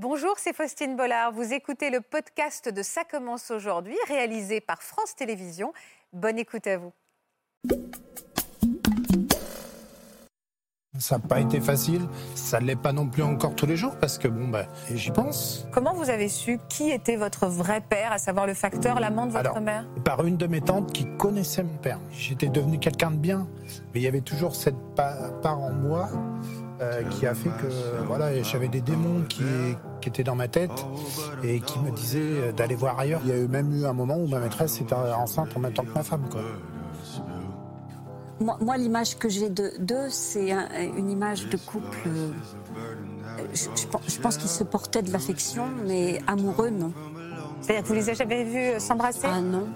Bonjour, c'est Faustine Bollard. Vous écoutez le podcast de Ça commence aujourd'hui, réalisé par France Télévisions. Bonne écoute à vous. Ça n'a pas été facile, ça ne l'est pas non plus encore tous les jours parce que bon, ben, j'y pense. Comment vous avez su qui était votre vrai père, à savoir le facteur, l'amant de votre Alors, mère? Par une de mes tantes qui connaissait mon père. J'étais devenu quelqu'un de bien, mais il y avait toujours cette pa- part en moi euh, qui a fait que voilà, j'avais des démons qui, qui étaient dans ma tête et qui me disaient d'aller voir ailleurs. Il y a eu même eu un moment où ma maîtresse était enceinte en même temps que ma femme. Quoi. Moi, moi, l'image que j'ai de- d'eux, c'est un- une image de couple. euh, je, je pense- je pense qu'ils se portaient de l'affection, mais amoureux, non. C'est-à-dire que vous les avez jamais vus s'embrasser, Ah non,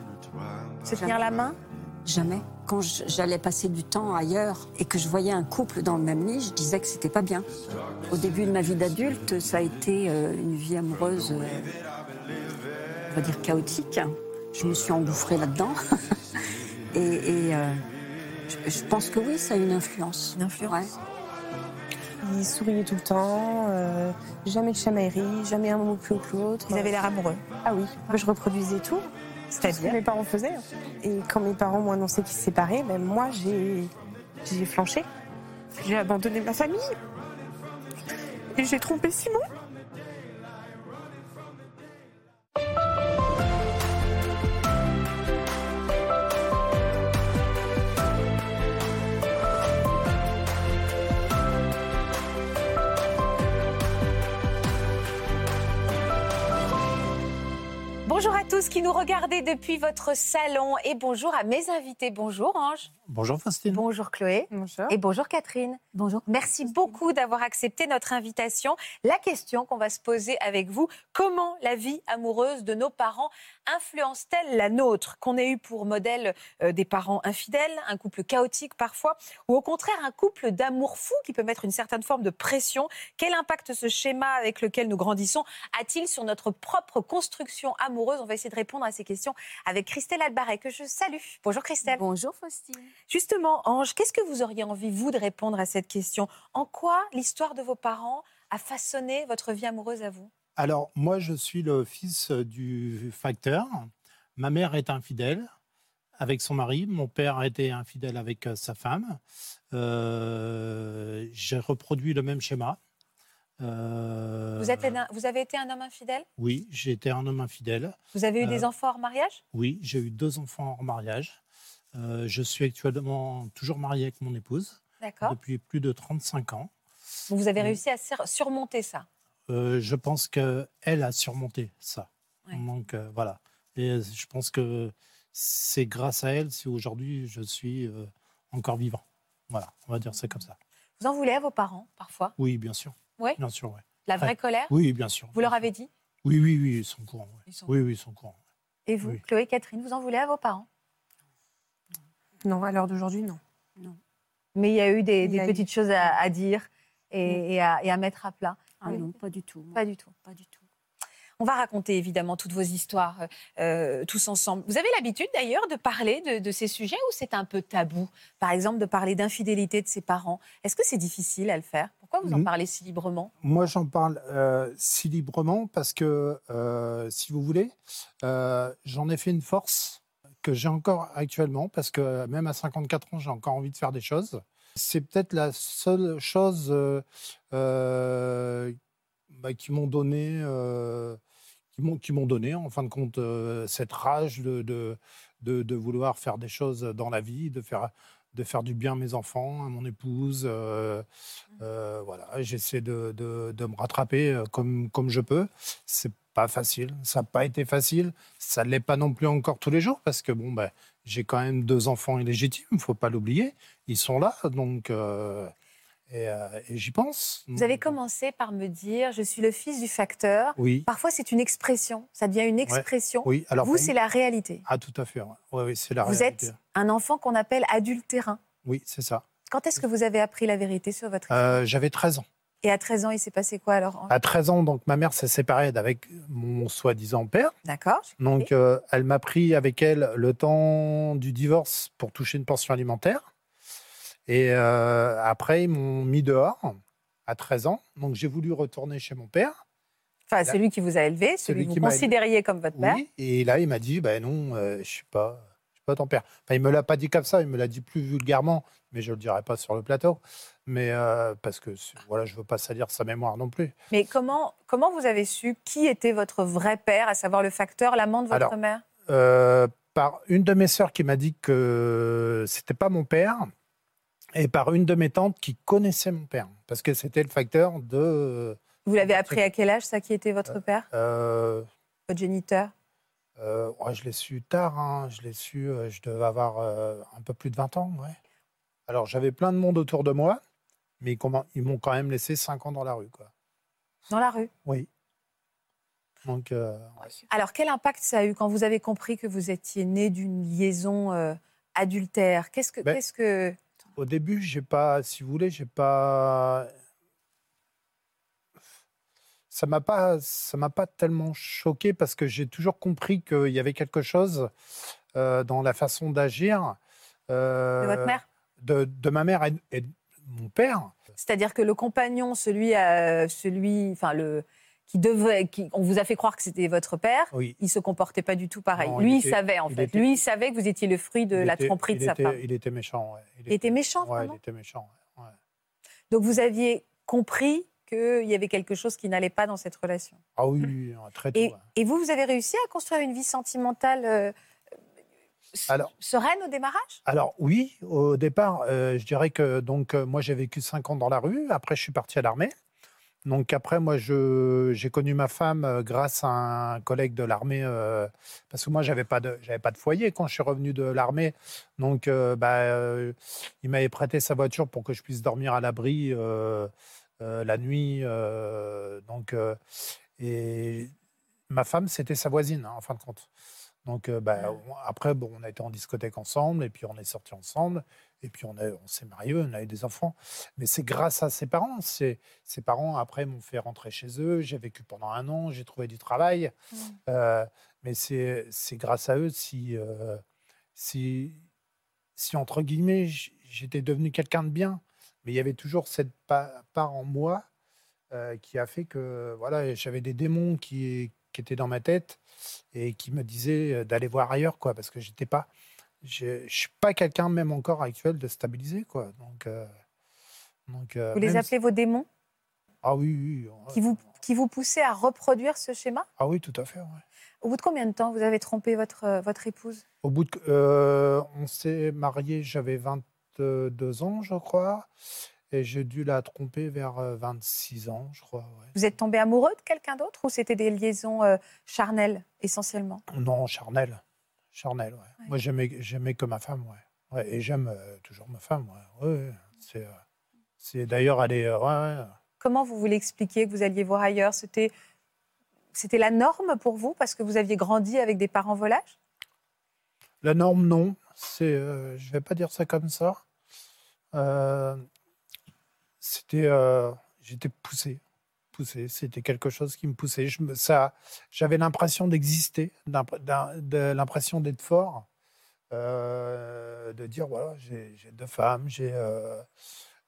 se tenir la main? Jamais. Quand j'allais passer du temps ailleurs et que je voyais un couple dans le même lit, je disais que c'était pas bien. Au début de ma vie d'adulte, ça a été euh, une vie amoureuse, euh, on va dire chaotique. Je me suis engouffrée là-dedans. et et, euh, je, je pense que oui, ça a une influence. Une influence. Ouais. Il souriait tout le temps, euh, jamais de chamaillerie, jamais un mot plus haut que l'autre. Ils avaient l'air amoureux. Ah oui, je reproduisais tout. C'est ce que mes parents faisaient. Et quand mes parents m'ont annoncé qu'ils se séparaient, ben moi j'ai j'ai flanché. J'ai abandonné ma famille. Et j'ai trompé Simon. Bonjour à tous qui nous regardez depuis votre salon et bonjour à mes invités. Bonjour Ange. Bonjour Faustine. Bonjour Chloé. Bonjour. Et bonjour Catherine. Bonjour. Merci beaucoup d'avoir accepté notre invitation. La question qu'on va se poser avec vous, comment la vie amoureuse de nos parents influence-t-elle la nôtre Qu'on ait eu pour modèle euh, des parents infidèles, un couple chaotique parfois, ou au contraire un couple d'amour fou qui peut mettre une certaine forme de pression? Quel impact ce schéma avec lequel nous grandissons a-t-il sur notre propre construction amoureuse? On va essayer de répondre à ces questions avec Christelle Albaret, que je salue. Bonjour Christelle. Bonjour Faustine. Justement, Ange, qu'est-ce que vous auriez envie, vous, de répondre à cette question? En quoi l'histoire de vos parents a façonné votre vie amoureuse à vous? Alors, moi, je suis le fils du facteur. Ma mère est infidèle avec son mari. Mon père a été infidèle avec euh, sa femme. Euh, J'ai reproduit le même schéma. Euh, vous, êtes un- vous avez été un homme infidèle? Oui, j'ai été un homme infidèle. Vous avez eu Euh, des enfants hors mariage? Oui, j'ai eu deux enfants hors mariage. Euh, je suis actuellement toujours marié avec mon épouse depuis plus de 35 ans. Vous avez réussi à sur- surmonter ça? Euh, je pense qu'elle a surmonté ça. Ouais. Donc euh, voilà. Et euh, je pense que c'est grâce à elle si aujourd'hui je suis euh, encore vivant. Voilà, on va dire ça comme ça. Vous en voulez à vos parents, parfois? Oui, bien sûr. Ouais. Bien sûr, ouais. La vraie Ouais. colère Oui, bien sûr. Vous leur avez dit? Oui, oui, oui, ils sont courants. ouais. Ils sont- Oui, oui, ils sont courants. Et vous, Oui. Chloé, Catherine, vous en voulez à vos parents? Non, à l'heure d'aujourd'hui, non. Mais il y a eu des, Il y des a eu- petites choses à, à dire et, et à, et à mettre à plat. Ah Oui. non, pas du tout. Pas du tout. Pas du tout. On va raconter évidemment toutes vos histoires euh, tous ensemble. Vous avez l'habitude d'ailleurs de parler de, de ces sujets ou c'est un peu tabou? Par exemple, de parler d'infidélité de ses parents. Est-ce que c'est difficile à le faire? Pourquoi vous en parlez si librement? Moi, j'en parle euh, si librement parce que, euh, si vous voulez, euh, j'en ai fait une force que j'ai encore actuellement parce que même à 54 ans, j'ai encore envie de faire des choses. C'est peut-être la seule chose bah, qui m'ont donné, qui m'ont qui m'ont donné en fin de compte euh, cette rage de, de, de, de vouloir faire des choses dans la vie, de faire de faire du bien à mes enfants, à mon épouse. euh, euh, voilà, j'essaie de, de- de me rattraper euh, comme, comme je peux. C'est pas facile, ça n'a pas été facile. Ça ne l'est pas non plus encore tous les jours parce que bon, ben, j'ai quand même deux enfants illégitimes, il faut pas l'oublier. Ils sont là, donc euh, et, euh, et j'y pense. Vous avez commencé par me dire je suis le fils du facteur. Oui, Parfois, c'est une expression. Ça devient une expression. oui. Alors vous, c'est la réalité. ah tout à fait. ouais. Ouais, oui, c'est la Vous réalité. êtes un enfant qu'on appelle adultérin. Oui, c'est ça. Quand est-ce que vous avez appris la vérité sur votre Euh, J'avais 13 ans. Et à 13 ans, il s'est passé quoi alors À 13 ans, donc ma mère s'est séparée avec mon soi-disant père. D'accord. Donc, euh, elle m'a pris avec elle le temps du divorce pour toucher une pension alimentaire. Et euh, après, ils m'ont mis dehors à 13 ans. Donc, j'ai voulu retourner chez mon père. Enfin, celui qui vous a élevé, celui, que vous considériez comme votre père. Oui, et là, il m'a dit, ben non, euh, je suis pas, je suis pas ton père. Enfin, il me l'a pas dit comme ça, il me l'a dit plus vulgairement, mais je le dirai pas sur le plateau. Mais euh, parce que voilà, je veux pas salir sa mémoire non plus. Mais comment, comment vous avez su qui était votre vrai père, à savoir le facteur, l'amant de votre Alors, mère? Euh, par une de mes sœurs qui m'a dit que c'était pas mon père, et par une de mes tantes qui connaissait mon père, parce que c'était le facteur de Vous l'avez appris à quel âge, ça, qui était votre père, euh, votre géniteur Euh, ouais, je l'ai su tard, hein. je l'ai su, euh, je devais avoir euh, un peu plus de 20 ans. Ouais. Alors j'avais plein de monde autour de moi, mais ils, m'ont quand même laissé 5 ans dans la rue. Quoi. Dans la rue. Oui. Donc, euh, ouais. Alors, quel impact ça a eu quand vous avez compris que vous étiez né d'une liaison euh, adultère? Qu'est-ce que, Ben, qu'est-ce que au début, j'ai pas, si vous voulez, j'ai pas. Ça m'a pas, ça m'a pas tellement choqué parce que j'ai toujours compris qu'il y avait quelque chose euh, dans la façon d'agir. de euh, votre mère? de, de ma mère et, et de mon père. C'est-à-dire que le compagnon, celui, euh, celui, enfin le, qui devait, qui, on vous a fait croire que c'était votre père. Oui. Il se comportait pas du tout pareil. Non, Lui, il était- savait en il fait. était- Lui, il savait que vous étiez le fruit de la était- tromperie de sa était- femme. Il était méchant, ouais. Il était méchant, Ouais, il était méchant. ouais. Donc vous aviez compris qu'il y avait quelque chose qui n'allait pas dans cette relation. Ah oui, très tôt. Et, vous, vous avez réussi à construire une vie sentimentale euh, Alors- sereine au démarrage? Alors oui, au départ, euh, je dirais que donc euh, moi j'ai vécu cinq ans dans la rue. Après, je suis parti à l'armée. Donc après, moi, j'ai connu ma femme euh, grâce à un collègue de l'armée, euh, parce que moi, j'avais pas de, j'avais pas de foyer quand je suis revenu de l'armée. Donc, euh, bah, euh, il m'avait prêté sa voiture pour que je puisse dormir à l'abri la nuit. donc, et ma femme, c'était sa voisine, hein, en fin de compte. Donc, bah, on- après, bon, on a été en discothèque ensemble, et puis on est sortis ensemble, et puis on, a- on s'est mariés, on a eu des enfants. Mais c'est grâce à ses parents. Ses parents, après, m'ont fait rentrer chez eux. J'ai vécu pendant un an, j'ai trouvé du travail. Mm. Euh, mais c'est, grâce à eux si, euh, si, si, entre guillemets, j'étais devenu quelqu'un de bien. Mais il y avait toujours cette pa- part en moi euh, qui a fait que voilà, j'avais des démons qui, qui étaient dans ma tête et qui me disaient d'aller voir ailleurs, quoi, parce que j'étais pas, je je suis pas quelqu'un même encore actuel de stabilisé, quoi. Donc, euh, donc euh, Vous les appelez vos démons? Ah oui, oui, qui vous, qui vous poussaient à reproduire ce schéma? Ah oui, tout à fait. ouais. Au bout de combien de temps vous avez trompé votre, euh, votre épouse? Au bout de, euh, on s'est marié, j'avais 22 ans, je crois, et j'ai dû la tromper vers euh, 26 ans, je crois. ouais. Vous êtes tombé amoureux de quelqu'un d'autre ou c'était des liaisons charnelles essentiellement? Non, charnel. Charnel, ouais. Ouais. Moi, j'aimais, que ma femme, ouais. ouais et j'aime euh, toujours ma femme, ouais. C'est, euh, c'est d'ailleurs, elle est. euh. Comment vous voulez expliquer que vous alliez voir ailleurs? C'était c'était la norme pour vous parce que vous aviez grandi avec des parents volages La norme, non. C'est, euh, je vais pas dire ça comme ça. C'était, j'étais poussé, C'était quelque chose qui me poussait. Je ça, j'avais l'impression d'exister, de l'impression d'être fort, euh, de dire voilà, j'ai, deux femmes, j'ai, euh,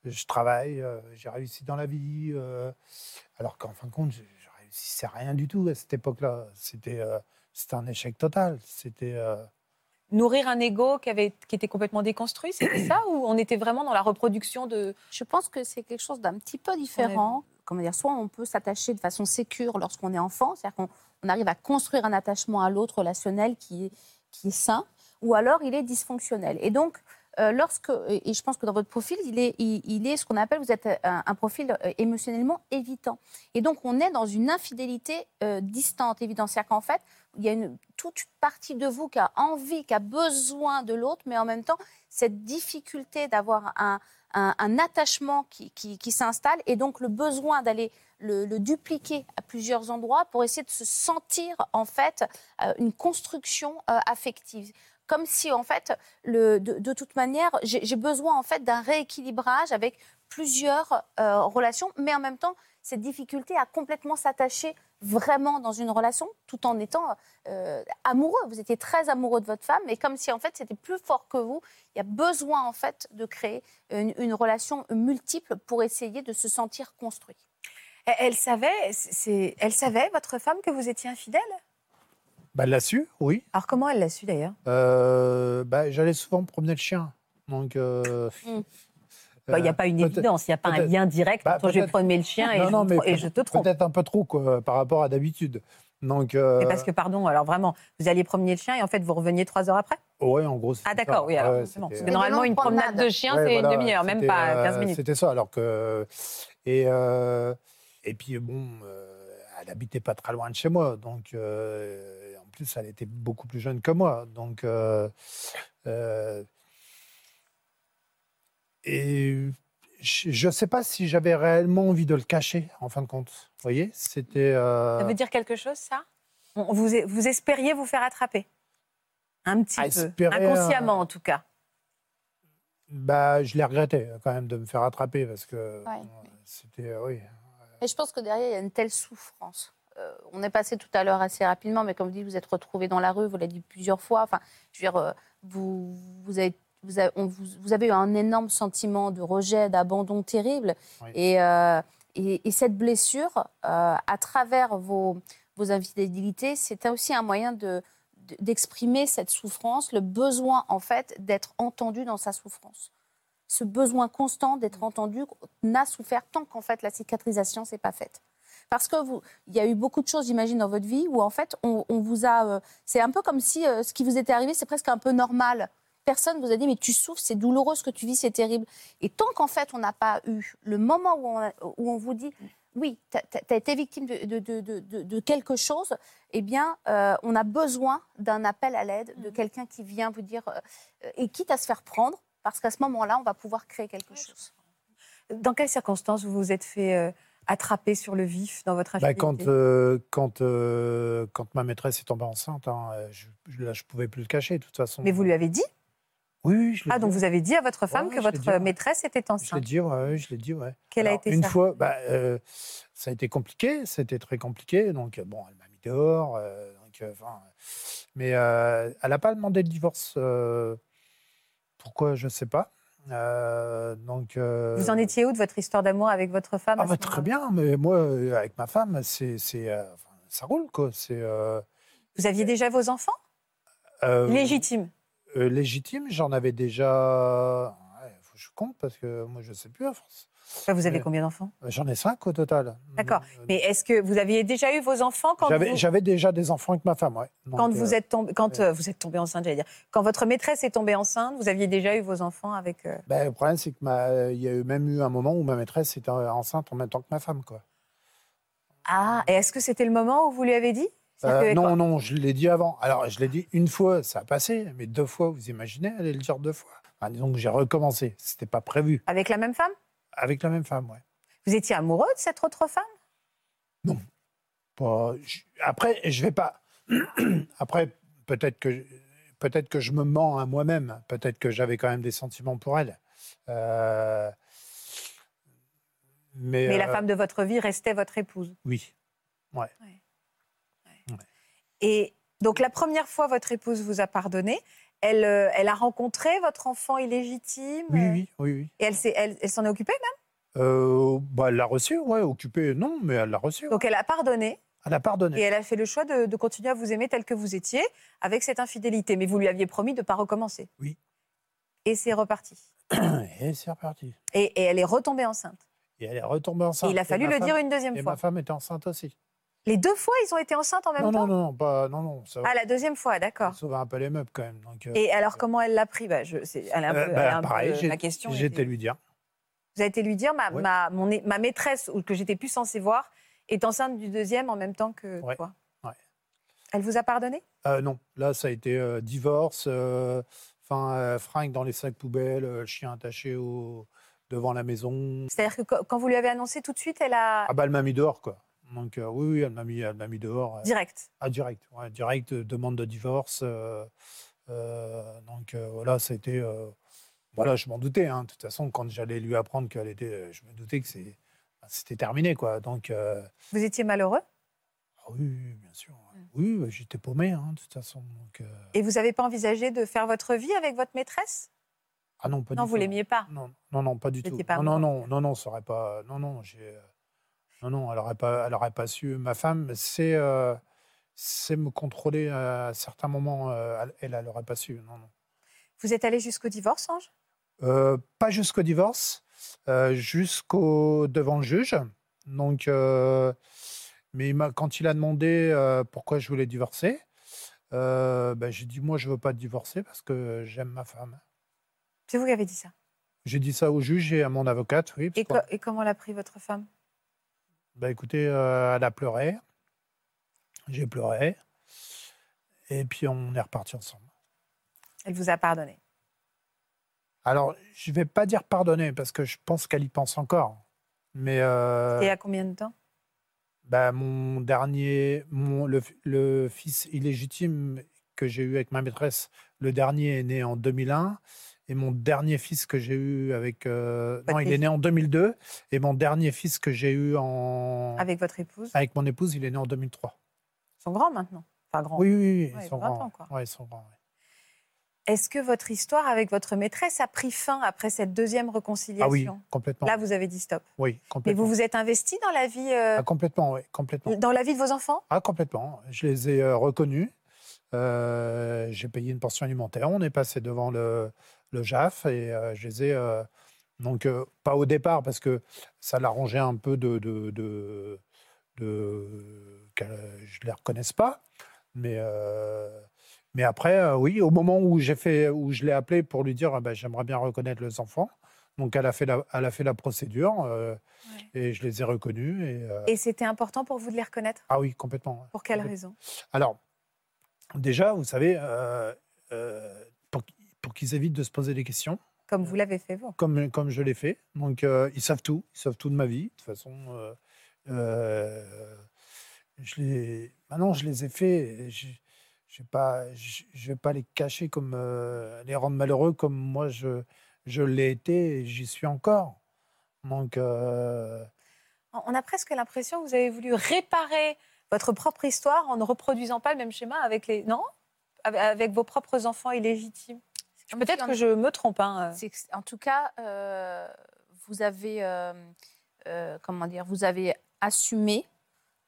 je travaille, euh, j'ai réussi dans la vie. alors qu'en fin de compte, je, je réussissais rien du tout à cette époque-là. C'était, c'était un échec total. C'était Nourrir un ego qui, avait, qui était complètement déconstruit, c'était ça Ou on était vraiment dans la reproduction de... Je pense que c'est quelque chose d'un petit peu différent. Comment dire, soit on peut s'attacher de façon sécure lorsqu'on est enfant, c'est-à-dire qu'on on arrive à construire un attachement à l'autre relationnel qui est, qui est sain, ou alors il est dysfonctionnel. Et donc, euh, lorsque, et je pense que dans votre profil, il est, il, est ce qu'on appelle, vous êtes un, un profil euh, émotionnellement évitant. Et donc, on est dans une infidélité euh, distante, évidente. C'est-à-dire qu'en fait, il y a une, toute une partie de vous qui a envie, qui a besoin de l'autre, mais en même temps, cette difficulté d'avoir un, attachement qui, s'installe et donc le besoin d'aller le, dupliquer à plusieurs endroits pour essayer de se sentir en fait euh, une construction euh, affective. Comme si en fait, de, toute manière, j'ai besoin en fait d'un rééquilibrage avec plusieurs euh, relations, mais en même temps cette difficulté à complètement s'attacher vraiment dans une relation tout en étant euh, amoureux. Vous étiez très amoureux de votre femme, mais comme si en fait c'était plus fort que vous. Il y a besoin en fait de créer une, une relation multiple pour essayer de se sentir construit. Elle, savait, elle savait, votre femme, que vous étiez infidèle? Bah, elle l'a su, oui. Alors comment elle l'a su d'ailleurs? Euh, bah, J'allais souvent promener le chien. Donc. euh, Mm. Bah, Il n'y a pas une évidence, il n'y a pas un lien direct bah, entre je vais promener le chien et, Non, je, non, me mais tro- et je te trompe. Peut-être un peu trop, quoi, par rapport à d'habitude. Donc. euh, parce que, pardon, alors vraiment, vous alliez promener le chien et en fait, vous reveniez trois heures après? Ouais, en gros. Ah d'accord, oui, alors Ouais, c'est bon. c'était- Parce que normalement, une promenade de chien, Ouais, c'est voilà, une demi-heure, même pas euh, 15 minutes. C'était ça, alors que. Et, euh, et puis, bon, euh, elle habitait pas très loin de chez moi. Donc, euh, plus, elle était beaucoup plus jeune que moi. Donc. euh, euh, et je ne sais pas si j'avais réellement envie de le cacher, en fin de compte. Vous voyez C'était. euh, Ça veut dire quelque chose, ça? On- vous, vous espériez vous faire attraper? Un petit Ah, peu. Inconsciemment, en tout cas. bah, je l'ai regretté, quand même, de me faire attraper, parce que. Ouais. C'était. oui. Et je pense que derrière, il y a une telle souffrance. Euh, on est passé tout à l'heure assez rapidement, mais comme vous dites, vous êtes retrouvés dans la rue, vous l'avez dit plusieurs fois. Enfin, je veux dire, euh, vous, vous, avez, vous, avez, on- vous- vous avez eu un énorme sentiment de rejet, d'abandon terrible. Oui. Et, euh, et, et cette blessure, euh, à travers vos, vos infidélités, c'est aussi un moyen de de- d'exprimer cette souffrance, le besoin en fait d'être entendu dans sa souffrance. Ce besoin constant d'être entendu n'a souffert tant qu'en fait la cicatrisation s'est pas faite. Parce que vous, il y a eu beaucoup de choses, j'imagine, dans votre vie où en fait on, on vous a, euh, c'est un peu comme si euh, ce qui vous était arrivé, c'est presque un peu normal. Personne vous a dit mais tu souffres, c'est douloureux ce que tu vis, c'est terrible. Et tant qu'en fait on n'a pas eu le moment où on, a- où on vous dit oui, tu as, été victime de, de- de- de- de- de quelque chose, eh bien, euh, on a besoin d'un appel à l'aide, de quelqu'un qui vient vous dire, euh, et quitte à se faire prendre, parce qu'à ce moment-là, on va pouvoir créer quelque chose. Dans quelles circonstances vous vous êtes fait euh, attraper sur le vif dans votre Bah, infidélité quand, euh, quand, euh, quand ma maîtresse est tombée enceinte, hein, euh, je, là, je pouvais plus le cacher, de toute façon. Mais vous lui avez dit? Oui, je l'ai Ah, donc vous avez dit à votre femme Ouais, que votre dit, ouais. maîtresse était Je l'ai enceinte? dit, ouais, je l'ai dit, ouais. Quelle a été Une ça fois, bah, euh, ça a été compliqué, c'était très compliqué. Donc, bon, elle m'a mis dehors. donc, enfin, mais elle n'a pas demandé le divorce. pourquoi, je ne sais pas. Euh, donc, euh, Vous en étiez où de votre histoire d'amour avec votre femme Ah, bah, très bien, mais moi, euh, avec ma femme, c'est, euh, ça roule, quoi. C'est. Vous aviez déjà vos enfants? Légitimes. euh, légitime, j'en avais déjà. Il faut que je compte parce que moi, je ne sais plus à force. Vous avez combien d'enfants? J'en ai cinq au total. D'accord. Euh, Mais est-ce que vous aviez déjà eu vos enfants quand J'avais, vous... j'avais déjà des enfants avec ma femme, ouais. Donc, Quand vous euh, êtes tombé, quand euh, vous êtes tombé enceinte, j'allais dire. Quand votre maîtresse est tombée enceinte, vous aviez déjà eu vos enfants avec. euh, ben, le problème, c'est que ma- il y a eu même eu un moment où ma maîtresse était enceinte en même temps que ma femme, quoi. Ah, et est-ce que c'était le moment où vous lui avez dit? Euh, non, non, je l'ai dit avant. Alors, je l'ai dit une fois, ça a passé, mais deux fois, vous imaginez, aller le dire deux fois. Enfin, disons que j'ai recommencé. C'était pas prévu. Avec la même femme? Avec la même femme, ouais. Vous étiez amoureux de cette autre femme? Pas- je- Après, je vais pas. Après, peut-être que peut-être que je me mens à moi-même. Peut-être que j'avais quand même des sentiments pour elle. Euh, Mais, Mais la euh, femme de votre vie restait votre épouse. Oui. Et donc la première fois, votre épouse vous a pardonné. Elle, euh, elle a rencontré votre enfant illégitime. Oui, euh, oui, oui, oui. Et elle s'est- elle, elle s'en est occupée même? Euh, bah, elle l'a reçu, ouais, occupée, non, mais elle l'a reçu. Donc elle a pardonné Elle a et pardonné. elle a fait le choix de, de continuer à vous aimer tel que vous étiez avec cette infidélité. Mais vous lui aviez promis de ne pas recommencer. Oui. Et c'est reparti. Et c'est reparti. Et, et elle est retombée enceinte. Et elle est retombée enceinte. Et il a Et fallu le femme- dire une deuxième Et fois. ma femme était enceinte aussi. Les deux fois, ils ont été enceintes en même Non, temps non, non, non, pas, non, non, ça va. Ah, la deuxième fois, d'accord. sauver un peu les meubles quand même. Donc, euh, Et alors, comment elle l'a pris? Bah, je, c'est- elle est un peu, euh, elle bah, est un peu- pareil, j'ai- ma question. j'ai été lui dire. Vous avez été lui dire, ma, Ouais. ma, mon ma maîtresse, ou que j'étais plus censée voir, est enceinte du deuxième en même temps que Ouais. toi. Ouais. Elle vous a pardonné? Euh, non, là, ça a été euh, divorce, euh, enfin, euh, fringues dans les sacs poubelles, euh, chien attaché au, devant la maison. C'est-à-dire que quand vous lui avez annoncé tout de suite, elle a. Ah bah, elle m'a mis dehors, quoi. Donc, euh, oui, oui, elle m'a mis, elle m'a mis dehors. euh, Direct. Ah, direct, ouais, direct, euh, demande de divorce. euh, euh, donc, euh, voilà, ça a été. euh, voilà, je m'en doutais. hein. De toute façon, quand j'allais lui apprendre qu'elle était. Je me doutais que c'est, c'était terminé, quoi. Donc, Vous étiez malheureux? Ah oui, bien sûr. Oui, bah, j'étais paumé, hein, de toute façon. Donc, et vous n'avez pas envisagé de faire votre vie avec votre maîtresse? Ah non, pas Non, du vous tout. l'aimiez pas. Non, non, non, pas du Vous tout. pas non, non, non, non, non, ça aurait pas. Non, non, j'ai. Non, non, elle n'aurait pas, elle aurait pas su. Ma femme sait, euh, me contrôler à certains moments. euh, elle, elle n'aurait pas su. Non, non. Vous êtes allé jusqu'au divorce, Ange? Euh, pas jusqu'au divorce, euh, jusqu'au devant le juge. Donc, mais il quand il a demandé pourquoi je voulais divorcer, ben, j'ai dit moi je veux pas divorcer parce que j'aime ma femme. C'est vous qui avez dit ça? J'ai dit ça au juge et à mon avocate, oui. co- et comment l'a pris votre femme? Bah écoutez, euh, elle a pleuré, j'ai pleuré, et puis on est reparti ensemble. Elle vous a pardonné. Alors, je vais pas dire pardonner parce que je pense qu'elle y pense encore. Mais euh, Et à combien de temps? bah, mon dernier, mon, le, le fils illégitime que j'ai eu avec ma maîtresse, le dernier est né en 2001. Et mon dernier fils que j'ai eu avec. euh, non, il est né en 2002. Et mon dernier fils que j'ai eu en, Avec votre épouse avec mon épouse, il est né en 2003. Ils sont grands maintenant. Enfin, grands. Oui, oui, oui, Ouais, ils sont 20 grands. ans. Ouais, ils sont grands. ouais. Est-ce que votre histoire avec votre maîtresse a pris fin après cette deuxième réconciliation Ah oui, complètement. Là, vous avez dit stop. Oui, Mais complètement. vous vous êtes investi dans la vie, euh, Ah, complètement, oui, complètement. dans la vie de vos enfants? Ah, complètement. Je les ai euh, reconnus. Euh, j'ai payé une pension alimentaire. On est passé devant le, le JAF et euh, je les ai. euh, donc, pas au départ, parce que ça l'arrangeait un peu de. de, de, de- que je ne les reconnaisse pas. Mais, mais après, oui, au moment où, fait, où je l'ai appelé pour lui dire ah ben, j'aimerais bien reconnaître les enfants. Donc, elle a fait la, elle a fait la procédure et je les ai reconnus. Et, Et c'était important pour vous de les reconnaître? Ah oui, complètement. Pour quelle raison? Alors, déjà, vous savez, euh, euh, pour, pour qu'ils évitent de se poser des questions, Comme vous l'avez fait, vous. comme, comme je l'ai fait. Donc, euh, ils savent tout, ils savent tout de ma vie. De toute façon, euh, euh, je les, maintenant, je les ai faits. Je je vais pas, je je vais pas les cacher comme euh, les rendre malheureux comme moi je, je l'ai été et j'y suis encore. Donc, euh, On a presque l'impression que vous avez voulu réparer votre propre histoire en ne reproduisant pas le même schéma avec les. Non? Avec- Avec vos propres enfants illégitimes. Peut-être que je me trompe. hein. Que, en tout cas, euh, vous avez, euh, euh, comment dire, vous avez assumé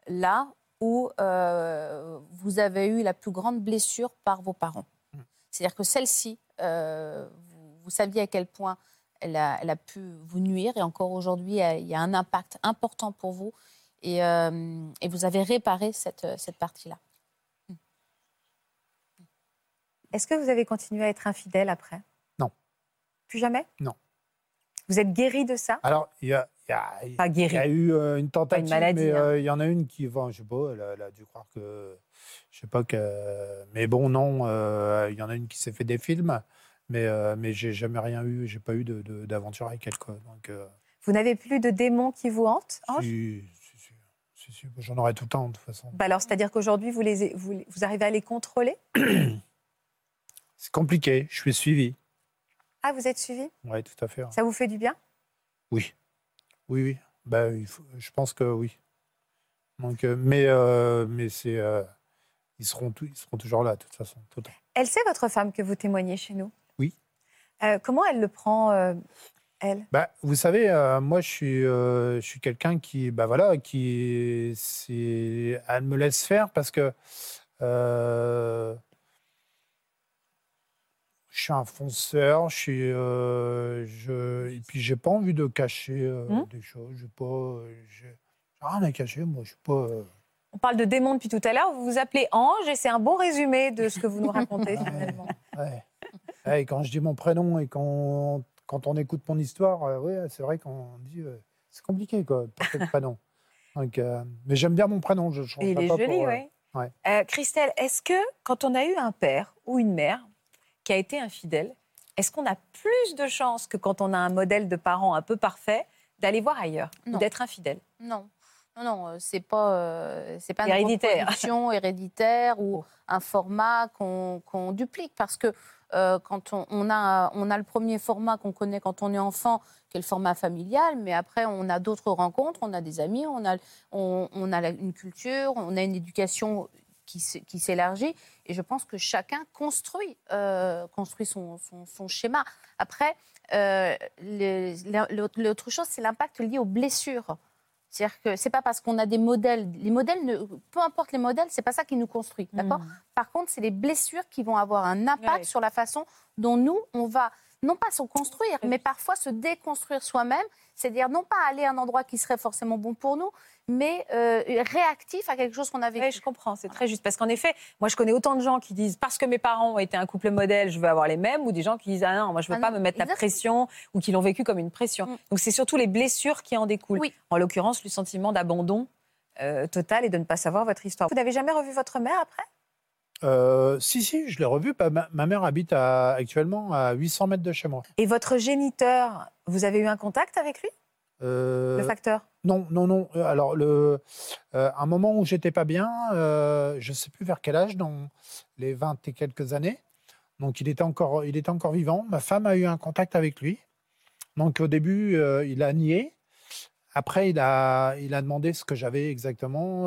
là où euh, vous avez eu la plus grande blessure par vos parents. Mm. C'est-à-dire que celle-ci, euh, vous, vous saviez à quel point elle a, elle a pu vous nuire et encore aujourd'hui, il y a un impact important pour vous et, euh, et vous avez réparé cette, cette partie-là. Est-ce que vous avez continué à être infidèle après? Non. Plus jamais? Non. Vous êtes guéri de ça? Alors, il y a, il y a- Pas Il guéri. y a eu euh, une tentative, maladie, mais hein. euh, il y en a une qui, enfin, je sais pas, elle a, elle a dû croire que, je sais pas que, mais bon, non, euh, il y en a une qui s'est fait des films, mais euh, mais j'ai jamais rien eu, j'ai pas eu de- de- d'aventure avec elle, quoi. Donc, euh, Vous n'avez plus de démons qui vous hantent, Ange? si, si, si, j'en aurai tout le temps de toute façon. Bah alors, c'est-à-dire qu'aujourd'hui, vous, les, vous, vous arrivez à les contrôler C'est compliqué, je suis suivi. Ah, vous êtes suivi? Oui, tout à fait. Ça vous fait du bien? Oui, oui, oui. Il faut- je pense que oui. Donc, euh, mais euh, mais c'est, euh, ils seront tous, ils seront toujours là, de toute façon. tout le temps. Elle sait, votre femme, que vous témoignez chez nous? Oui. Euh, comment elle le prend, elle Bah, vous savez, euh, moi, je suis, euh, je suis quelqu'un qui, bah voilà, qui, elle me laisse faire parce que euh, je suis un fonceur, je suis, je, et puis j'ai pas envie de cacher Hmm? des choses. J'ai pas, rien à cacher. Moi, je suis pas. On parle de démons depuis tout à l'heure. Vous vous appelez Ange et c'est un bon résumé de ce que vous nous racontez finalement. ouais. Ouais, quand je dis mon prénom et quand, quand on écoute mon histoire, euh, ouais, c'est vrai qu'on dit, euh, c'est compliqué quoi, de porter le prénom. Donc, euh, mais j'aime bien mon prénom. Je change il est pas joli, euh, oui. ouais. Euh, Christelle, est-ce que quand on a eu un père ou une mère qui a été infidèle, est-ce qu'on a plus de chances que quand on a un modèle de parent un peu parfait d'aller voir ailleurs ou d'être infidèle? Non, non, non, c'est pas, euh, c'est pas une Héréditaire. reproduction héréditaire ou un format qu'on qu'on duplique parce que euh, quand on, a, on a le premier format qu'on connaît quand on est enfant, qui est le format familial, mais après on a d'autres rencontres, on a des amis, on a, on, a une culture, on a une éducation qui, s'élargit. Et je pense que chacun construit, euh, construit son, son- schéma. Après, euh, l'autre chose, c'est l'impact lié aux blessures. C'est-à-dire que c'est pas parce qu'on a des modèles, les modèles, ne, peu importe les modèles, c'est pas ça qui nous construit, d'accord? Mm. Par contre, c'est les blessures qui vont avoir un impact Ouais. sur la façon dont nous, on va non pas se construire, mais parfois se déconstruire soi-même. C'est-à-dire non pas aller à un endroit qui serait forcément bon pour nous, mais euh, réactif à quelque chose qu'on a vécu. Oui, je comprends, c'est très juste. Parce qu'en effet, moi, je connais autant de gens qui disent parce que mes parents ont été un couple modèle, je veux avoir les mêmes, ou des gens qui disent ah non, moi, je veux Ah pas non, me mettre la pression, ou qui l'ont vécu comme une pression. Mm. Donc, c'est surtout les blessures qui en découlent. Oui. En l'occurrence, le sentiment d'abandon euh, total et de ne pas savoir votre histoire. Vous n'avez jamais revu votre mère après? Euh, si, si, je l'ai revu. Bah, ma, ma mère habite à- actuellement à 800 mètres de chez moi. Et votre géniteur, vous avez eu un contact avec lui, Euh, le facteur? Non, non, non. Euh, Alors, le, euh, un moment où j'étais pas bien, euh, je sais plus vers quel âge, dans les 20 et quelques années. Donc, il était encore, il était encore vivant. Ma femme a eu un contact avec lui. Donc, au début, euh, il a nié. Après, il a, il a demandé ce que j'avais exactement.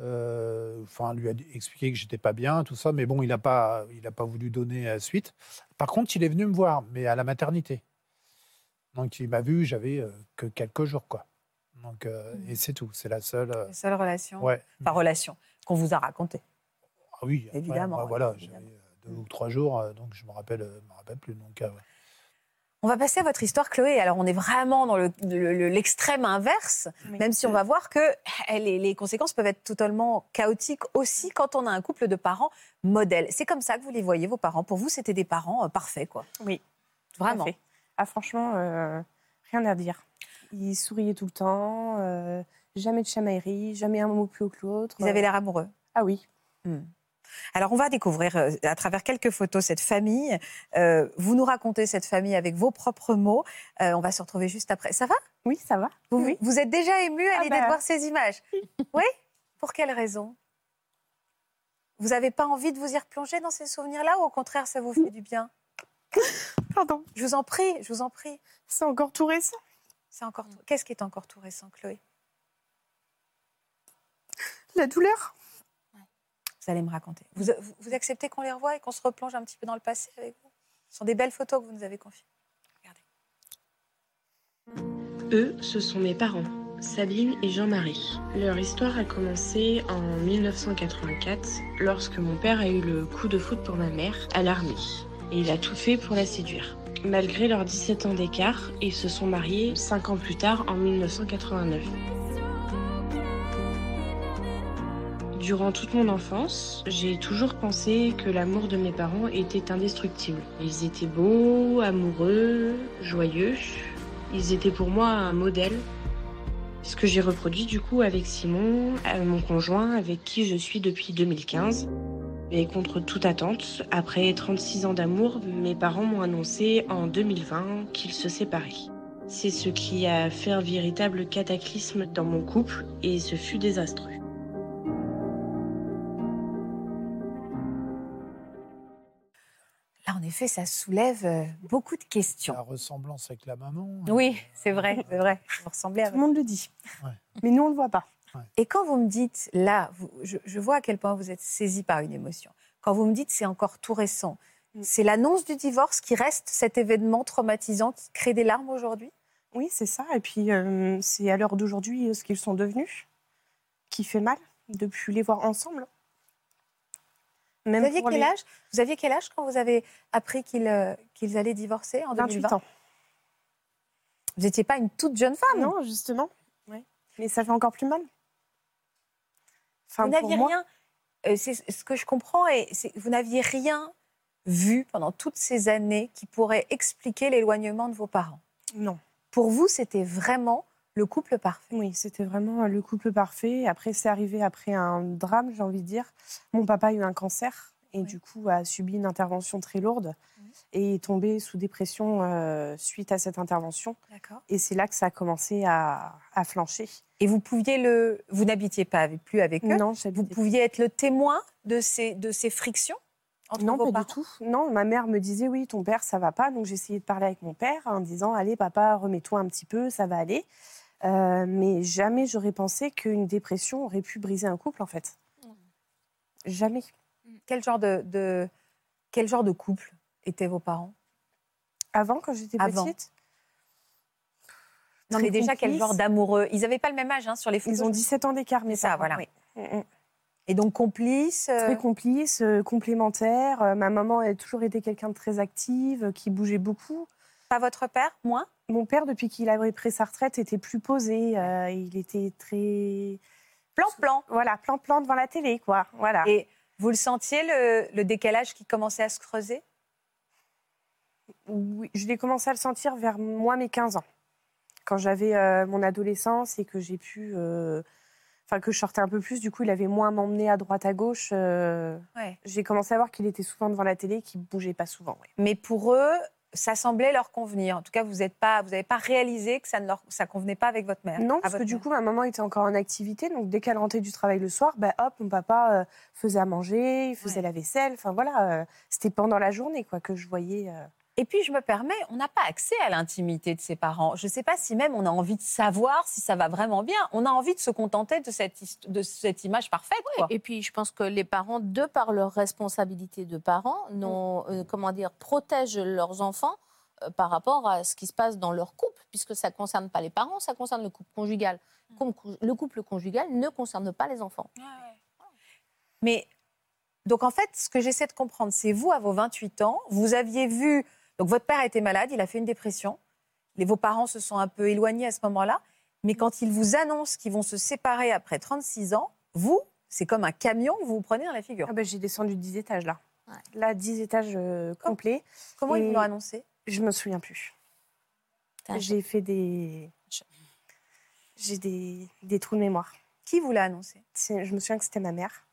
Euh, Enfin, lui a expliqué que j'étais pas bien, tout ça. Mais bon, il n'a pas, il a pas voulu donner euh, suite. Par contre, il est venu me voir, mais à la maternité. Donc, il m'a vu, j'avais euh, que quelques jours, quoi. Donc, euh, et c'est tout. C'est la seule. La seule relation ouais. Enfin, relation qu'on vous a racontée. Ah oui, après, Évidemment, oui, voilà, j'avais deux ou trois jours, donc je me rappelle, me rappelle plus. Donc, euh, On va passer à votre histoire, Chloé. Alors, on est vraiment dans le- le- le- l'extrême inverse, Oui. même si on va voir que eh, les, les conséquences peuvent être totalement chaotiques aussi quand on a un couple de parents modèles. C'est comme ça que vous les voyez, vos parents. Pour vous, c'était des parents euh, parfaits, quoi. Oui. Vraiment. Parfait. Ah, franchement, euh, rien à dire. Il souriait tout le temps, euh, jamais de chamaillerie, jamais un mot plus haut que l'autre. Ils avaient l'air amoureux. Ah oui. Alors, on va découvrir euh, à travers quelques photos cette famille. Euh, vous nous racontez cette famille avec vos propres mots. Euh, on va se retrouver juste après. Ça va? Oui, ça va. vous, Oui. vous êtes déjà ému à Ah l'idée de voir ces images? Oui? Pour quelle raison? Vous n'avez pas envie de vous y replonger dans ces souvenirs-là ou au contraire, ça vous fait du bien? Pardon, Je vous en prie, je vous en prie. c'est encore tout récent? C'est encore tout- Qu'est-ce qui est encore tout récent, Chloé? La douleur? Vous allez me raconter. Vous, acceptez qu'on les revoie et qu'on se replonge un petit peu dans le passé avec vous? Ce sont des belles photos que vous nous avez confiées. Regardez. Eux, ce sont mes parents, Sabine et Jean-Marie. Leur histoire a commencé en 1984, lorsque mon père a eu le coup de foot pour ma mère à l'armée. Et il a tout fait pour la séduire. Malgré leurs 17 ans d'écart, ils se sont mariés 5 ans plus tard, en 1989. Durant toute mon enfance, j'ai toujours pensé que l'amour de mes parents était indestructible. Ils étaient beaux, amoureux, joyeux. Ils étaient pour moi un modèle. Ce que j'ai reproduit du coup avec Simon, mon conjoint, avec qui je suis depuis 2015. Et contre toute attente, après 36 ans d'amour, mes parents m'ont annoncé en 2020 qu'ils se séparaient. C'est ce qui a fait un véritable cataclysme dans mon couple et ce fut désastreux. En effet, ça soulève euh, beaucoup de questions. la ressemblance avec la maman. Oui, c'est vrai, c'est vrai. Vous ressemblez à Tout le monde le dit. Ouais. Mais nous, on ne le voit pas. Et quand vous me dites, là, vous- je, je vois à quel point vous êtes saisi par une émotion. Quand vous me dites c'est encore tout récent, Mm. c'est l'annonce du divorce qui reste cet événement traumatisant qui crée des larmes aujourd'hui? Oui, c'est ça. Et puis, euh, c'est à l'heure d'aujourd'hui euh, ce qu'ils sont devenus qui fait mal de plus les voir ensemble. Même vous aviez quel âge? Vous aviez quel âge quand vous avez appris qu'ils euh, qu'ils allaient divorcer en 28 2020 ans. Vous n'étiez pas une toute jeune femme? Non, justement. Ouais. Mais ça fait encore plus mal. Enfin, vous n'aviez rien. euh, c'est ce que je comprends, et vous n'aviez rien vu pendant toutes ces années qui pourrait expliquer l'éloignement de vos parents. Non. Pour vous, c'était vraiment le couple parfait. Oui, c'était vraiment le couple parfait. Après, c'est arrivé après un drame, j'ai envie de dire. Mon papa a eu un cancer et Oui. du coup a subi une intervention très lourde et est tombé sous dépression euh, suite à cette intervention. Et c'est là que ça a commencé à, à flancher. Et vous pouviez le. Vous n'habitiez pas avec, plus avec eux. Non, Vous pouviez être le témoin de ces, de ces frictions entre Non, vos pas parents? du tout. Non, ma mère me disait oui, ton père, ça va pas. Donc j'essayais de parler avec mon père en disant allez, papa, remets-toi un petit peu, ça va aller. Euh, mais jamais j'aurais pensé qu'une dépression aurait pu briser un couple, en fait. Jamais. Quel genre de, de- quel genre de couple étaient vos parents? Avant, quand j'étais Avant. petite, Non, mais déjà, quel genre d'amoureux? Ils n'avaient pas le même âge hein, sur les photos. Ils ont 17 ans d'écart, mais ça, voilà. Mm, Et donc complices. euh, Très complices, euh, complémentaires. Euh, ma maman a toujours été quelqu'un de très active, euh, qui bougeait beaucoup. Pas votre père, moins? Mon père, depuis qu'il avait pris sa retraite, était plus posé. euh, il était très. Plan-plan. Voilà, plan-plan devant la télé, quoi. Voilà. Et vous le sentiez, le, le décalage qui commençait à se creuser? Oui, je l'ai commencé à le sentir vers moi, mes 15 ans. Quand j'avais euh, mon adolescence et que j'ai pu. euh, Enfin, que je sortais un peu plus, du coup, il avait moins m'emmener à droite, à gauche. Ouais. J'ai commencé à voir qu'il était souvent devant la télé, qu'il bougeait pas souvent. ouais. Mais pour eux, ça semblait leur convenir. En tout cas, vous n'avez pas, vous avez pas réalisé que ça ne leur, ça convenait pas avec votre mère. Non, parce que du coup, ma maman était encore en activité. Donc, dès qu'elle rentrait du travail le soir, bah, hop, mon papa euh, faisait à manger, il faisait Ouais. la vaisselle. Enfin, voilà, euh, c'était pendant la journée quoi, que je voyais. euh. Et puis, je me permets, on n'a pas accès à l'intimité de ses parents. Je ne sais pas si même on a envie de savoir si ça va vraiment bien. On a envie de se contenter de cette, hist- de cette image parfaite. quoi. Et puis, je pense que les parents, de par leur responsabilité de parents, n'ont, euh, comment dire, protègent leurs enfants euh, par rapport à ce qui se passe dans leur couple, puisque ça ne concerne pas les parents, ça concerne le couple conjugal. Cou- le couple conjugal ne concerne pas les enfants. Mais donc en fait, ce que j'essaie de comprendre, c'est vous à vos 28 ans, vous aviez vu donc votre père était malade, il a fait une dépression. Les, vos parents se sont un peu éloignés à ce moment-là, mais quand ils vous annoncent qu'ils vont se séparer après 36 ans, vous, c'est comme un camion que vous vous prenez dans la figure. Ah bah, j'ai descendu 10 étages là. Ouais. Là, 10 étages euh, complets. Comment ils et- vous l'ont annoncé? Je me souviens plus. J'ai fait des. J'ai des, des trous de mémoire. Qui vous l'a annoncé? Je me souviens que c'était ma mère,